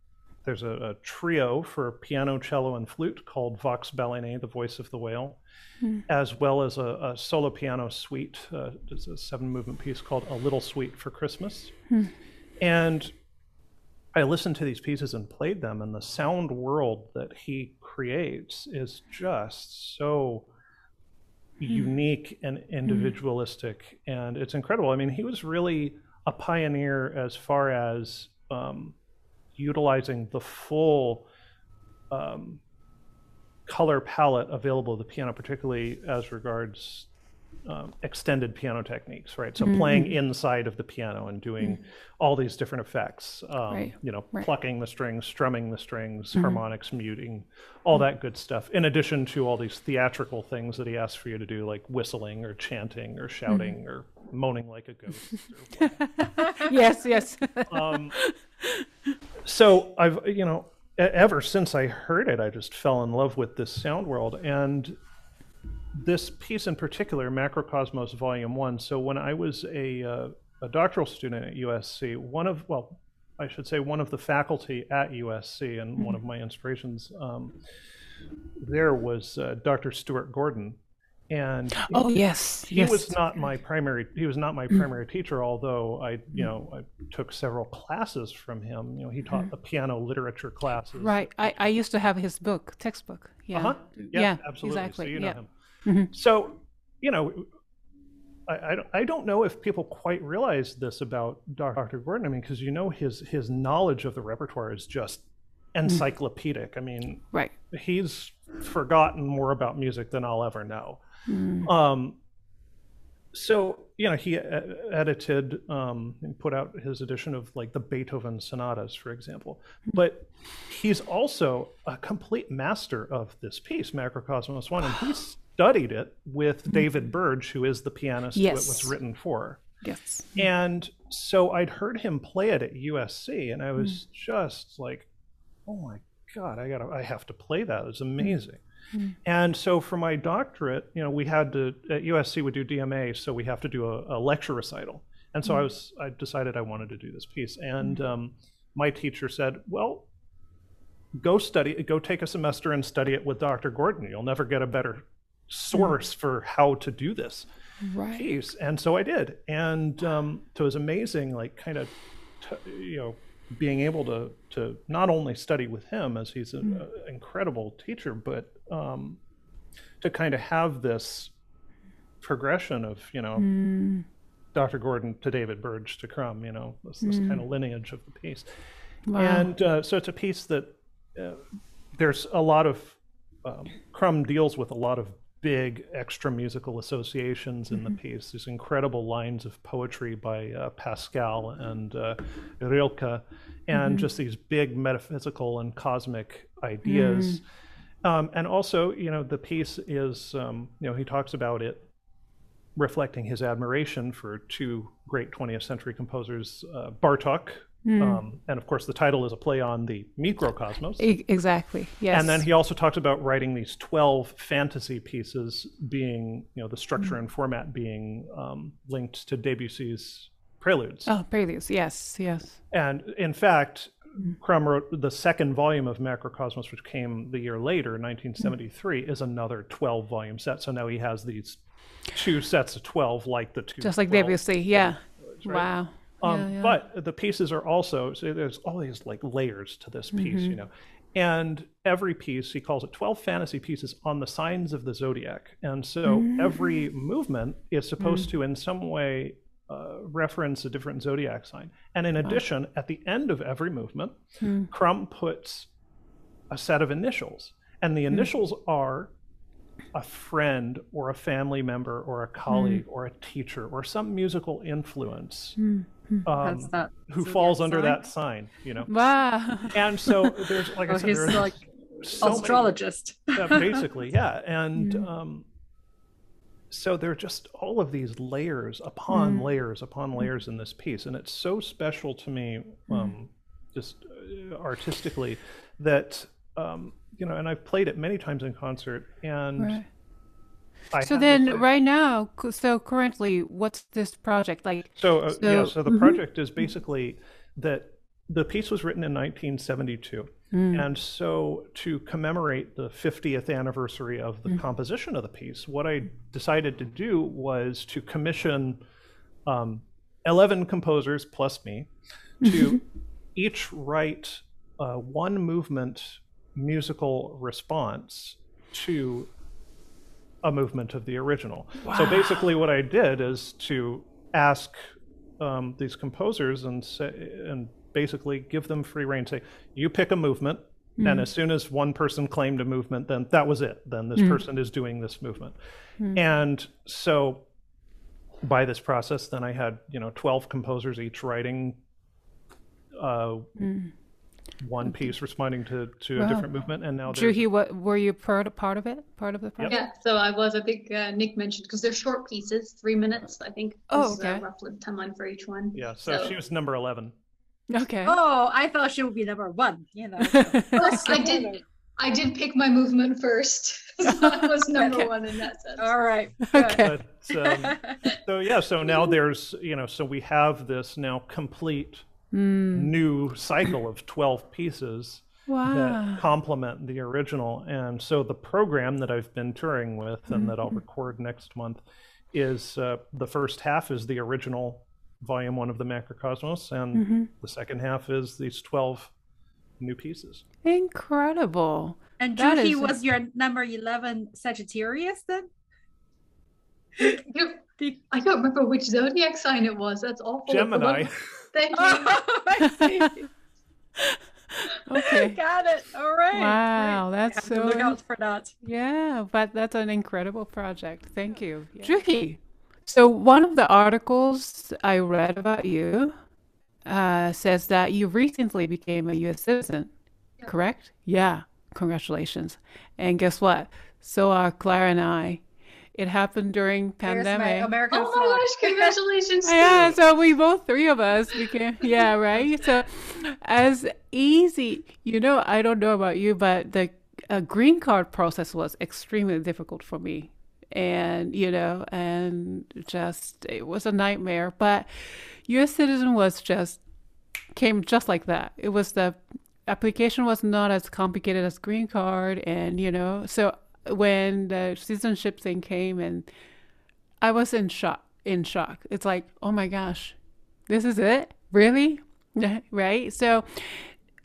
there's a, a, trio for piano, cello, and flute called Vox Balaenae, the voice of the whale, mm. as well as a, a solo piano suite. Uh, it's a seven movement piece called A Little Suite for Christmas. Mm. And I listened to these pieces and played them, and the sound world that he creates is just so mm. unique and hmm. individualistic, mm. and it's incredible. I mean, he was really a pioneer as far as um, utilizing the full um, color palette available to the piano, particularly as regards um, extended piano techniques, right? So mm-hmm. playing inside of the piano and doing mm-hmm. all these different effects, um, right. you know, right. plucking the strings, strumming the strings, mm-hmm. harmonics, muting, all that good stuff. In addition to all these theatrical things that he asks for you to do, like whistling or chanting or shouting mm-hmm. or moaning like a ghost. [LAUGHS] yes, yes. um, so I've, you know, ever since I heard it, I just fell in love with this sound world and this piece in particular, Makrokosmos Volume 1. So when I was a, uh, a doctoral student at USC, one of, well, I should say one of the faculty at USC and mm-hmm. one of my inspirations um, there was uh, Dr. Stuart Gordon. And oh he, yes, he yes. was not my primary. He was not my mm. primary teacher, although I, you know, I took several classes from him. You know, he taught mm. the piano literature classes. Right. I, I used to have his book, textbook. Yeah. Uh-huh. Yeah, yeah, absolutely. Exactly. So you know yeah. him. Mm-hmm. So, you know, I, I, I, don't know if people quite realize this about Dr. Gordon. I mean, because you know his his knowledge of the repertoire is just encyclopedic. I mean, right? He's forgotten more about music than I'll ever know. Mm. Um, so you know, he edited um, and put out his edition of like the Beethoven sonatas, for example. But he's also a complete master of this piece, Makrokosmos One, and he's studied it with mm-hmm. David Burge, who is the pianist yes. it was written for. Yes. And so I'd heard him play it at USC, and I was mm. just like, "Oh my god, I gotta, I have to play that. It's amazing." Mm. And so for my doctorate, you know, we had to at USC we do DMA, so we have to do a, a lecture recital. And so mm. I was, I decided I wanted to do this piece, and mm. um, my teacher said, "Well, go study, go take a semester and study it with Dr. Gordon. You'll never get a better source for how to do this right. piece. And so I did. And um, so it was amazing, like kind of, t- you know, being able to to not only study with him as he's an mm. incredible teacher, but um, to kind of have this progression of you know mm. Dr. Gordon to David Burge to Crumb, you know this, this mm. kind of lineage of the piece, wow. and uh, so it's a piece that uh, there's a lot of um, Crumb deals with a lot of big extra musical associations in mm-hmm. the piece. These incredible lines of poetry by uh, Pascal and uh, Rilke, and mm-hmm. just these big metaphysical and cosmic ideas. Mm. Um, and also, you know, the piece is, um, you know, he talks about it reflecting his admiration for two great 20th century composers, uh, Bartok, Mm. Um, and of course, the title is a play on the Mikrokosmos. E- exactly. Yes. And then he also talks about writing these twelve fantasy pieces, being you know the structure mm. and format being um, linked to Debussy's Preludes. Oh, Preludes. Yes. Yes. And in fact, mm. Crumb wrote the second volume of Makrokosmos, which came the year later, 1973, mm. is another 12 volume set. So now he has these two sets of 12, like the two. Just like Debussy, yeah. Right? Wow. Um, yeah, yeah. But the pieces are also so there's all these like layers to this piece, mm-hmm. you know. And every piece, he calls it 12 fantasy pieces on the signs of the zodiac. And so mm-hmm. every movement is supposed mm-hmm. to, in some way, uh, reference a different zodiac sign. And in addition, at the end of every movement, mm. Crumb puts a set of initials. And the mm. initials are a friend or a family member or a colleague mm. or a teacher or some musical influence mm. um, who falls under sign? that sign, you know. Wow. And so there's like [LAUGHS] I said, there's like so astrologist. Many, [LAUGHS] yeah, basically, yeah. [LAUGHS] And mm. um, so there are just all of these layers upon mm. layers upon hmm. layers in this piece, and it's so special to me, hmm. um, just uh, artistically, that um, you know, and I've played it many times in concert, and. Right. So then, right now, so currently, what's this project like? So, uh, so yeah, so the mm-hmm. project is basically that the piece was written in 1972. Mm. And so, to commemorate the 50th anniversary of the mm. composition of the piece, what I decided to do was to commission um, 11 composers plus me to [LAUGHS] each write uh, one movement musical response to a movement of the original. Wow. So basically, what I did is to ask um, these composers and say, and basically give them free reign. Say, you pick a movement, mm. and as soon as one person claimed a movement, then that was it. Then this mm. person is doing this movement, mm. and so by this process, then I had you know twelve composers each writing. Uh, mm one piece responding to to wow. a different movement and now Juhi, what were you part part of it? Part of the project? Yeah so i was i think uh, nick mentioned because they're short pieces three minutes i think oh was, okay. uh, roughly timeline for each one. Yeah so, so, she was number 11 okay. Oh i thought she would be number one you know. [LAUGHS] I did i did pick my movement first. [LAUGHS] So i was number okay. one in that sense. All right okay. But, um, so yeah so now there's you know so we have this now complete mm. new cycle of 12 pieces wow. that complement the original. And so the program that I've been touring with and mm-hmm. that I'll mm-hmm. record next month is uh, the first half is the original volume one of the Makrokosmos, and mm-hmm. the second half is these 12 new pieces. Incredible. And Juhi was your number 11 Sagittarius then? I don't remember which zodiac sign it was. That's awful. Gemini. [LAUGHS] Thank you. Oh, [LAUGHS] okay. [LAUGHS] Got it. All right. Wow, that's so. Look out for that. Yeah, but that's an incredible project. Thank you, yeah. Juhi. So one of the articles I read about you uh, says that you recently became a U.S. citizen. Yeah. Correct? Yeah. Congratulations. And guess what? So are Clara and I. It happened during pandemic. American oh my gosh! Congratulations! [LAUGHS] yeah, so we both three of us became yeah [LAUGHS] right. So as easy, you know, I don't know about you, but the uh, green card process was extremely difficult for me, and you know, and just it was a nightmare. But U.S. citizen was just came just like that. It was the application was not as complicated as green card, and you know, so when the citizenship thing came and I was in shock in shock. It's like, oh my gosh, this is it? Really? [LAUGHS] right? So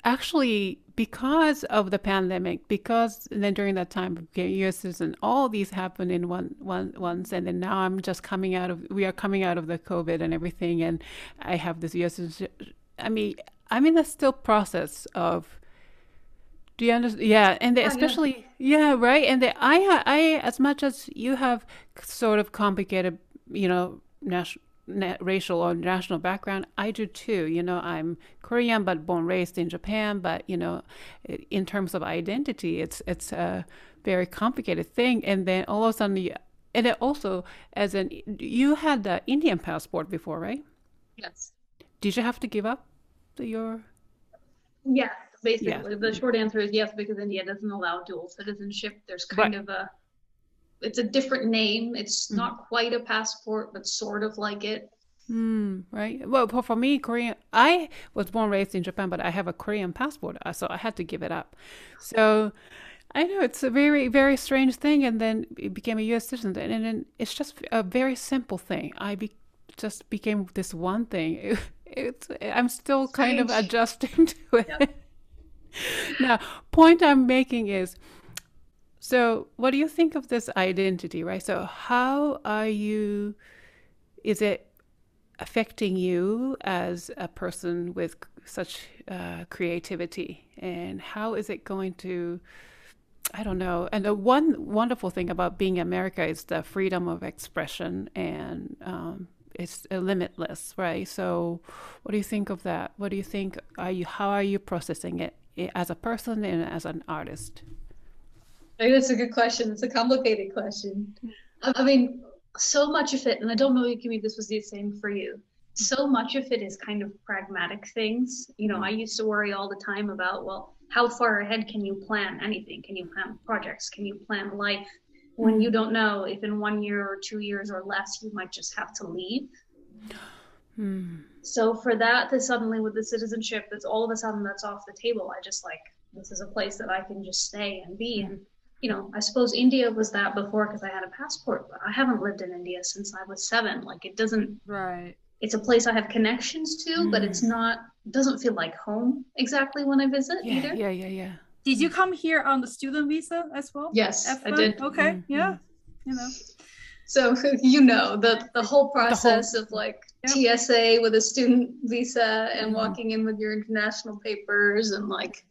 actually because of the pandemic, because then during that time became US citizen, all these happened in one one once and then now I'm just coming out of we are coming out of the COVID and everything and I have this US. I mean I'm in a still process of Do you understand? Yeah, and they, Oh, yeah. especially yeah. right. And the, I I as much as you have sort of complicated, you know, national. Racial or national background i do too you know i'm korean but born raised in japan but you know in terms of identity it's it's a very complicated thing and then all of a sudden you, and it also as an you had the indian passport before right Yes. did you have to give up your Yes, basically. The short answer is yes, because India doesn't allow dual citizenship. There's kind Right. of a, it's a different name. It's Mhm. not quite a passport, but sort of like it. Hmm, right. Well, for, me, Korean, I was born raised in Japan, but I have a Korean passport, uh, so I had to give it up. So I know it's a very, very strange thing, and then it became a U.S. citizen, and, then it's just a very simple thing. I be, just became this one thing. It, [LAUGHS] it's I'm still kind of adjusting [LAUGHS] to it. [LAUGHS] now, point I'm making is, so what do you think of this identity, right? So how are you? Is it affecting you as a person with such uh, creativity and how is it going to i don't know and the one wonderful thing about being america is the freedom of expression and um, it's limitless right so what do you think of that what do you think are you how are you processing it Eh, as a person and as an artist I think that's a good question. It's a complicated question. I I mean, so much of it, and I don't know, if this was the same for you. So much of it is kind of pragmatic things. You know, I used to worry all the time about, well, how far ahead can you plan anything? Can you plan projects? Can you plan life? When mm. you don't know if in one year or two years or less, you might just have to leave. Hmm. So for that to suddenly with the citizenship, that's all of a sudden that's off the table. I just like this is a place that I can just stay and be. And you know, I suppose India was that before because I had a passport, but I haven't lived in India since I was seven. Like it doesn't. Right. It's a place I have connections to, but it's not. Doesn't feel like home exactly when I visit yeah either. yeah yeah yeah Did you come here on the student visa as well? Yes, I F1? did. Okay. Mm, Yeah. You know. So [LAUGHS] you know the the whole process of like Yep. TSA with a student visa and Mhm. walking in with your international papers and like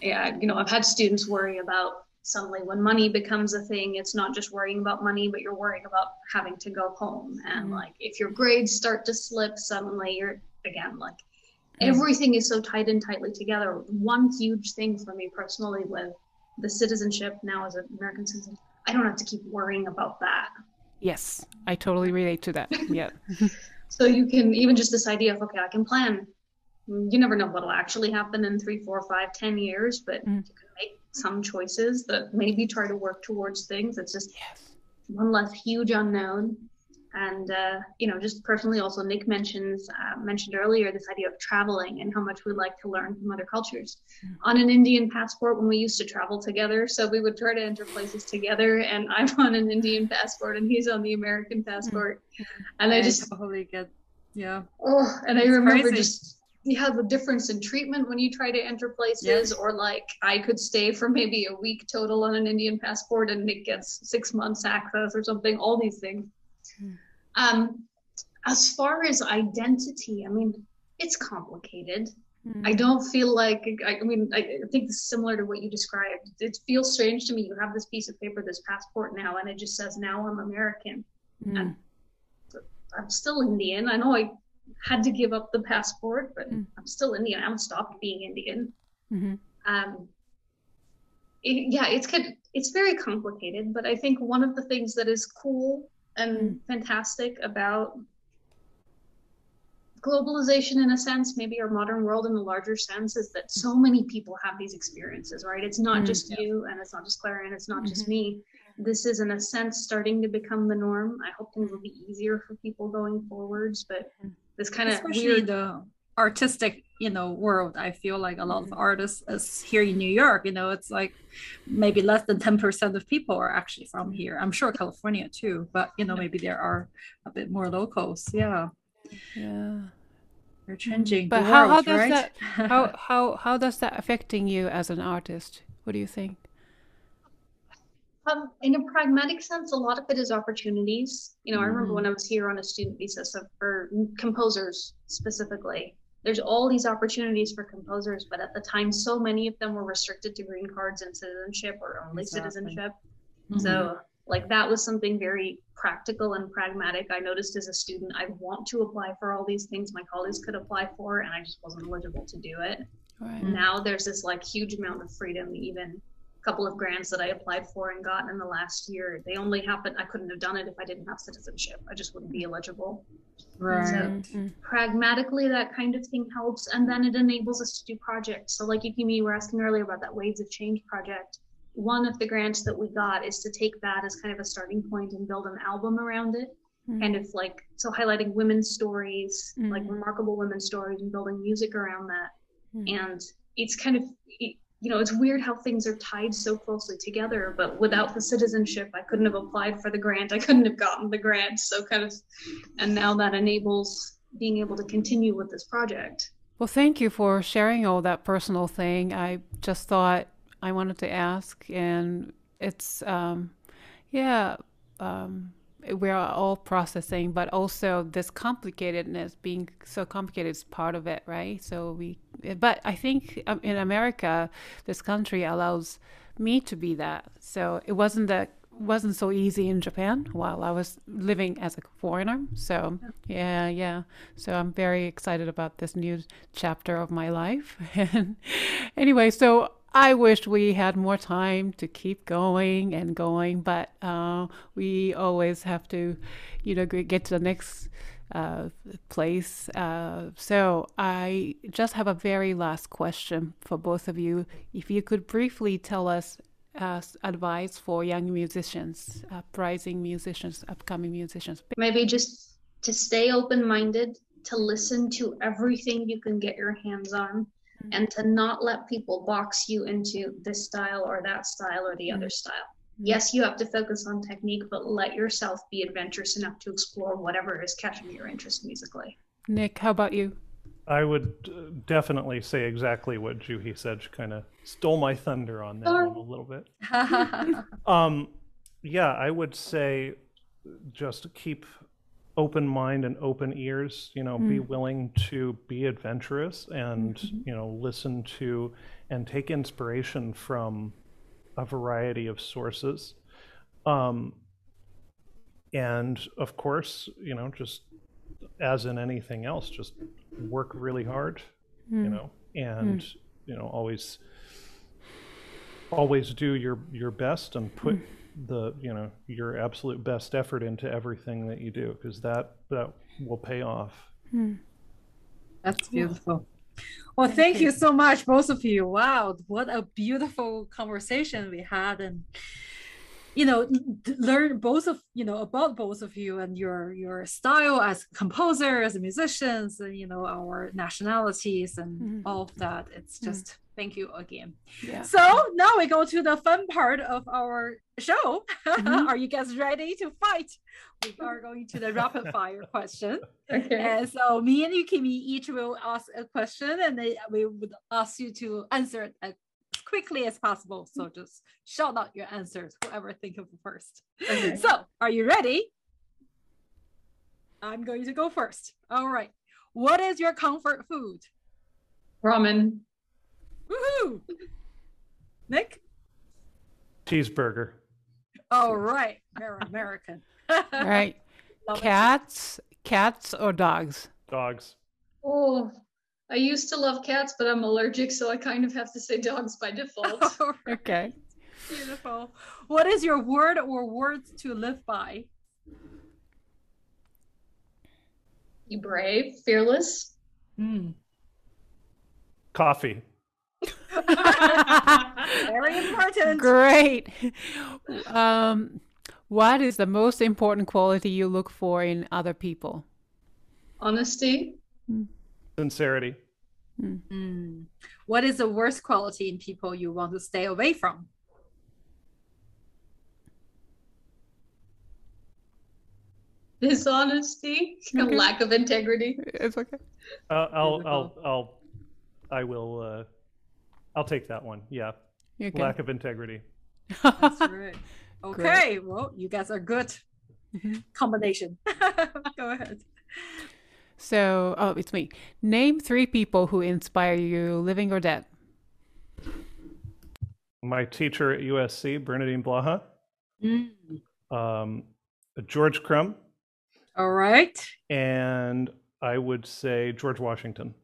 yeah, you know, I've had students worry about suddenly when money becomes a thing, it's not just worrying about money, but you're worrying about having to go home. And Mhm. like if your grades start to slip, suddenly you're again like Mhm. everything is so tight and tightly together. One huge thing for me personally with the citizenship now as an American citizen, I don't have to keep worrying about that. yes i totally relate to that [LAUGHS] yeah [LAUGHS] So you can even just this idea of okay, I can plan. You never know what'll actually happen in three, four, five, ten years, but Mm. you can make some choices that maybe try to work towards things. It's just yes one less huge unknown. And uh, you know, just personally, also Nic mentions uh, mentioned earlier this idea of traveling and how much we like to learn from other cultures. Mm. On an Indian passport, when we used to travel together, so we would try to enter places together. And [LAUGHS] I'm on an Indian passport, and he's on the American passport. And I just totally get. Yeah. Oh, and I remember crazy. just you have the difference in treatment when you try to enter places, or like I could stay for maybe a week total on an Indian passport and Nic gets six months access or something, all these things. Um, as far as identity, I mean, it's complicated. Mm. I don't feel like, I, I mean, I, I think this is similar to what you described. It feels strange to me. You have this piece of paper, this passport now, and it just says, now I'm American. Mm. I'm still Indian. I know I had to give up the passport, but Mm. I'm still Indian. I haven't stopped being Indian. Mhm. Um, it- yeah, it's kind of, it's very complicated, but I think one of the things that is cool and Mm. fantastic about globalization in a sense maybe our modern world in a larger sense is that so many people have these experiences right? It's not Mm. just you and it's not just claire and it's not just me. This is in a sense starting to become the norm. I hope things will be easier for people going forwards but this kind of Especially weird the artistic, you know, world. I feel like a lot of artists is here in New York, you know, it's like maybe less than 10% of people are actually from here. I'm sure California too, but you know, maybe there are a bit more locals. Yeah. yeah They're changing But the how- how world, does right? that- how [LAUGHS] how how does that affecting you as an artist what do you think Um, in a pragmatic sense, a lot of it is opportunities. You know, I remember Mhm. when I was here on a student visa, so for composers specifically, there's all these opportunities for composers, but at the time, so many of them were restricted to green cards and citizenship or only exactly. citizenship. Mm-hmm. So, like, that was something very practical and pragmatic. I noticed as a student, I want to apply for all these things my colleagues could apply for, and I just wasn't eligible to do it. Right. Now there's this like huge amount of freedom, even couple of grants that I applied for and got in the last year, they only happened. I couldn't have done it if I didn't have citizenship. I just wouldn't be eligible. Right. So mm-hmm. pragmatically, that kind of thing helps, and then it enables us to do projects. So, like Yukimi, you were asking earlier about that Waves of Change project. One of the grants that we got is to take that as kind of a starting point and build an album around it. Mm-hmm. Kind of like so highlighting women's stories, mm-hmm. like remarkable women's stories, and building music around that. Mm-hmm. And it's kind of it, you know, it's weird how things are tied so closely together, but without the citizenship, I couldn't have applied for the grant. I couldn't have gotten the grant. So kind of, and now that enables being able to continue with this project. Well, thank you for sharing all that personal thing. I just thought I wanted to ask, and it's, um, yeah, um, we're all processing, but also this complicatedness being so complicated is part of it, right? So we, but I think um, in America, this country allows me to be that. So it wasn't that wasn't so easy in Japan while I was living as a foreigner. So yeah, yeah. So I'm very excited about this new chapter of my life. And [LAUGHS] anyway, so I wish we had more time to keep going and going, but uh, we always have to, you know, get to the next uh, place. Uh, so I just have a very last question for both of you. If you could briefly tell us uh, advice for young musicians, uprising musicians, upcoming musicians. Maybe just to stay open-minded, to listen to everything you can get your hands on mm-hmm. and to not let people box you into this style or that style or the mm-hmm. other style. Yes, you have to focus on technique, but let yourself be adventurous enough to explore whatever is catching your interest musically. Nic, how about you? I would uh, definitely say exactly what Juhi said. She kind of stole my thunder on that one a little bit. [LAUGHS] um, yeah, I would say just keep open mind and open ears you know mm. be willing to be adventurous and mm-hmm. you know listen to and take inspiration from a variety of sources um, and of course you know just as in anything else just work really hard mm. you know and mm. you know always always do your your best and put mm the you know your absolute best effort into everything that you do because that that will pay off hmm. that's beautiful well thank you so much both of you wow what a beautiful conversation we had and you know learn both of you know about both of you and your your style as composers and musicians and you know our nationalities and mm-hmm. all of that it's just mm-hmm thank you again. Yeah. So now we go to the fun part of our show. Mm-hmm. [LAUGHS] are you guys ready to fight? We are going to the rapid fire question. [LAUGHS] Okay. And so me and Yukimi each will ask a question and then we would ask you to answer it as quickly as possible. So just shout out your answers, whoever think of first. Okay. So are you ready? I'm going to go first. All right. What is your comfort food? Ramen. Woohoo! Nic? Cheeseburger. All right. Very American. All right. [LAUGHS] cats, it. cats or dogs? Dogs. Oh, I used to love cats, but I'm allergic, so I kind of have to say dogs by default. [LAUGHS] right. Okay. Beautiful. What is your word or words to live by? Be brave, fearless. Mm. Coffee. [LAUGHS] Very important. Great. Um, what is the most important quality you look for in other people? Honesty. Sincerity. Mm. What is the worst quality in people you want to stay away from? Dishonesty, okay. lack of integrity. It's okay. Uh, I'll, I'll, I'll, I will. Uh, I'll take that one. Yeah. Okay. Lack of integrity. That's [LAUGHS] right. Okay. Great. Well, you guys are good. [LAUGHS] Combination. [LAUGHS] Go ahead. So, oh, it's me. Name three people who inspire you, living or dead. My teacher at USC, Bernadene Blaha. Mm. Um, George Crumb. All right. And I would say George Washington.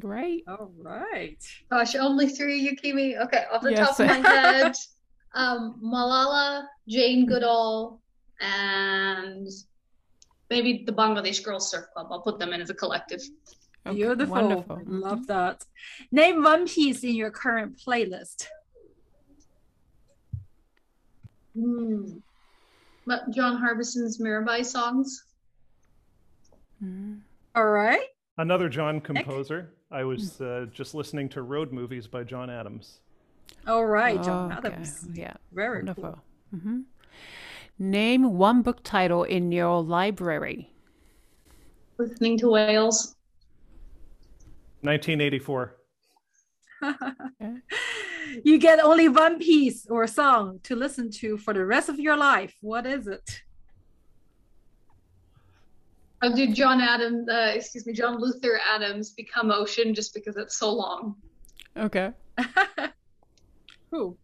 Great. All right. Gosh, only three, Yukimi. Okay, off the Yes. top of my [LAUGHS] head, um, Malala, Jane Goodall, and maybe the Bangladesh Girls Surf Club. I'll put them in as a collective. Okay, Beautiful. Wonderful. Love that. Name one piece in your current playlist. Hmm. But John Harbison's Mirabai songs. Mhm. All right. Another John composer. I was uh, just listening to Road Movies by John Adams. All right, John Okay, Adams. Yeah. Very Wonderful. cool. hmm Name one book title in your library. Listening to Whales. 1984. [LAUGHS] you get only one piece or song to listen to for the rest of your life. What is it? I'll do John Adams, uh, excuse me, John Luther Adams, Become Ocean, just because it's so long. Okay. [LAUGHS] Who?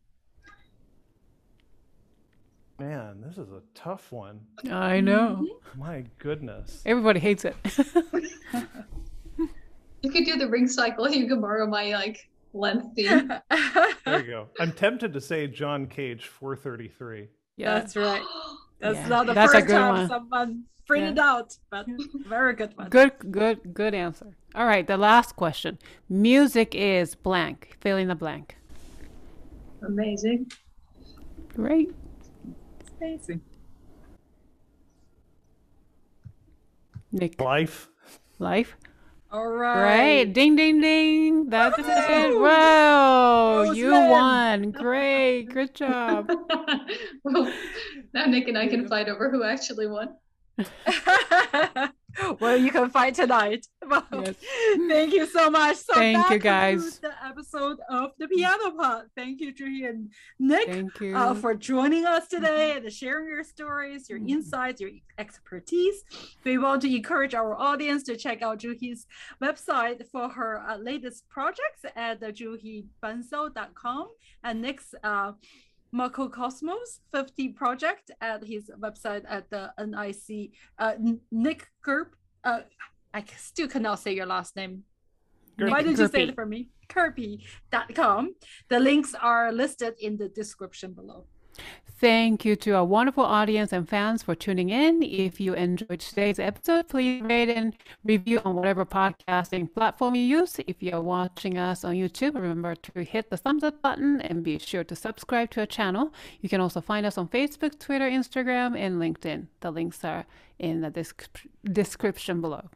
Man, this is a tough one. I know. My goodness. Everybody hates it. [LAUGHS] You could do the ring cycle. You can borrow my like length theme. [LAUGHS] There you go. I'm tempted to say John Cage 433. yeah. That's right. [GASPS] [GASPS] [GASPS] That's Yeah, not the that's a first good time one. someone printed out, but [LAUGHS] very good one. Good, good, good answer. All right, the last question. Music is blank. Fill in the blank. Amazing. Great. Amazing. Nic, Life. life. All Right. right. Ding, ding, ding. That's it. Woohoo! Wow. You won. Great. [LAUGHS] Good job. well, now Nic and I can fight over who actually won. [LAUGHS] well, you can fight tonight. [LAUGHS] Yes. Thank you so much. So Thank you, guys. The episode of the Piano Pod. Thank you, Juhi and Nic. Thank you. uh, for joining us today and sharing your stories, your Mhm. insights, your expertise. We want to encourage our audience to check out Juhi's website for her uh, latest projects at the juhibansal.com and Nic's uh, Makrokosmos 50 project at his website at the NIC. Uh, Nic Gerpe. Uh, I still cannot say your last name. Why did you say it for me? Kirby.com. The links are listed in the description below. Thank you to our wonderful audience and fans for tuning in. If you enjoyed today's episode, please rate and review on whatever podcasting platform you use. If you're watching us on YouTube, remember to hit the thumbs up button and be sure to subscribe to our channel. You can also find us on Facebook, Twitter, Instagram, and LinkedIn. The links are in the descrip- description below.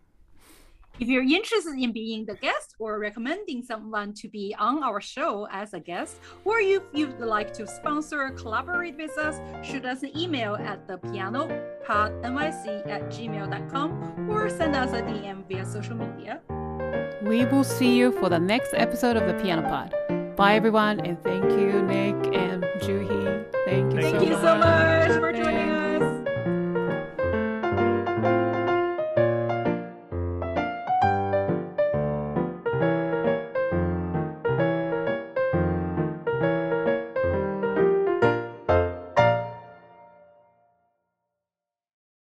If you're interested in being the guest or recommending someone to be on our show as a guest, or if you'd like to sponsor, collaborate with us, shoot us an email at thepianopodnyc at gmail.com or send us a DM via social media. We will see you for the next episode of the Piano Pod. Bye, everyone, and thank you, Nic and Juhi. Thank you, thank so, you much. so much for joining us.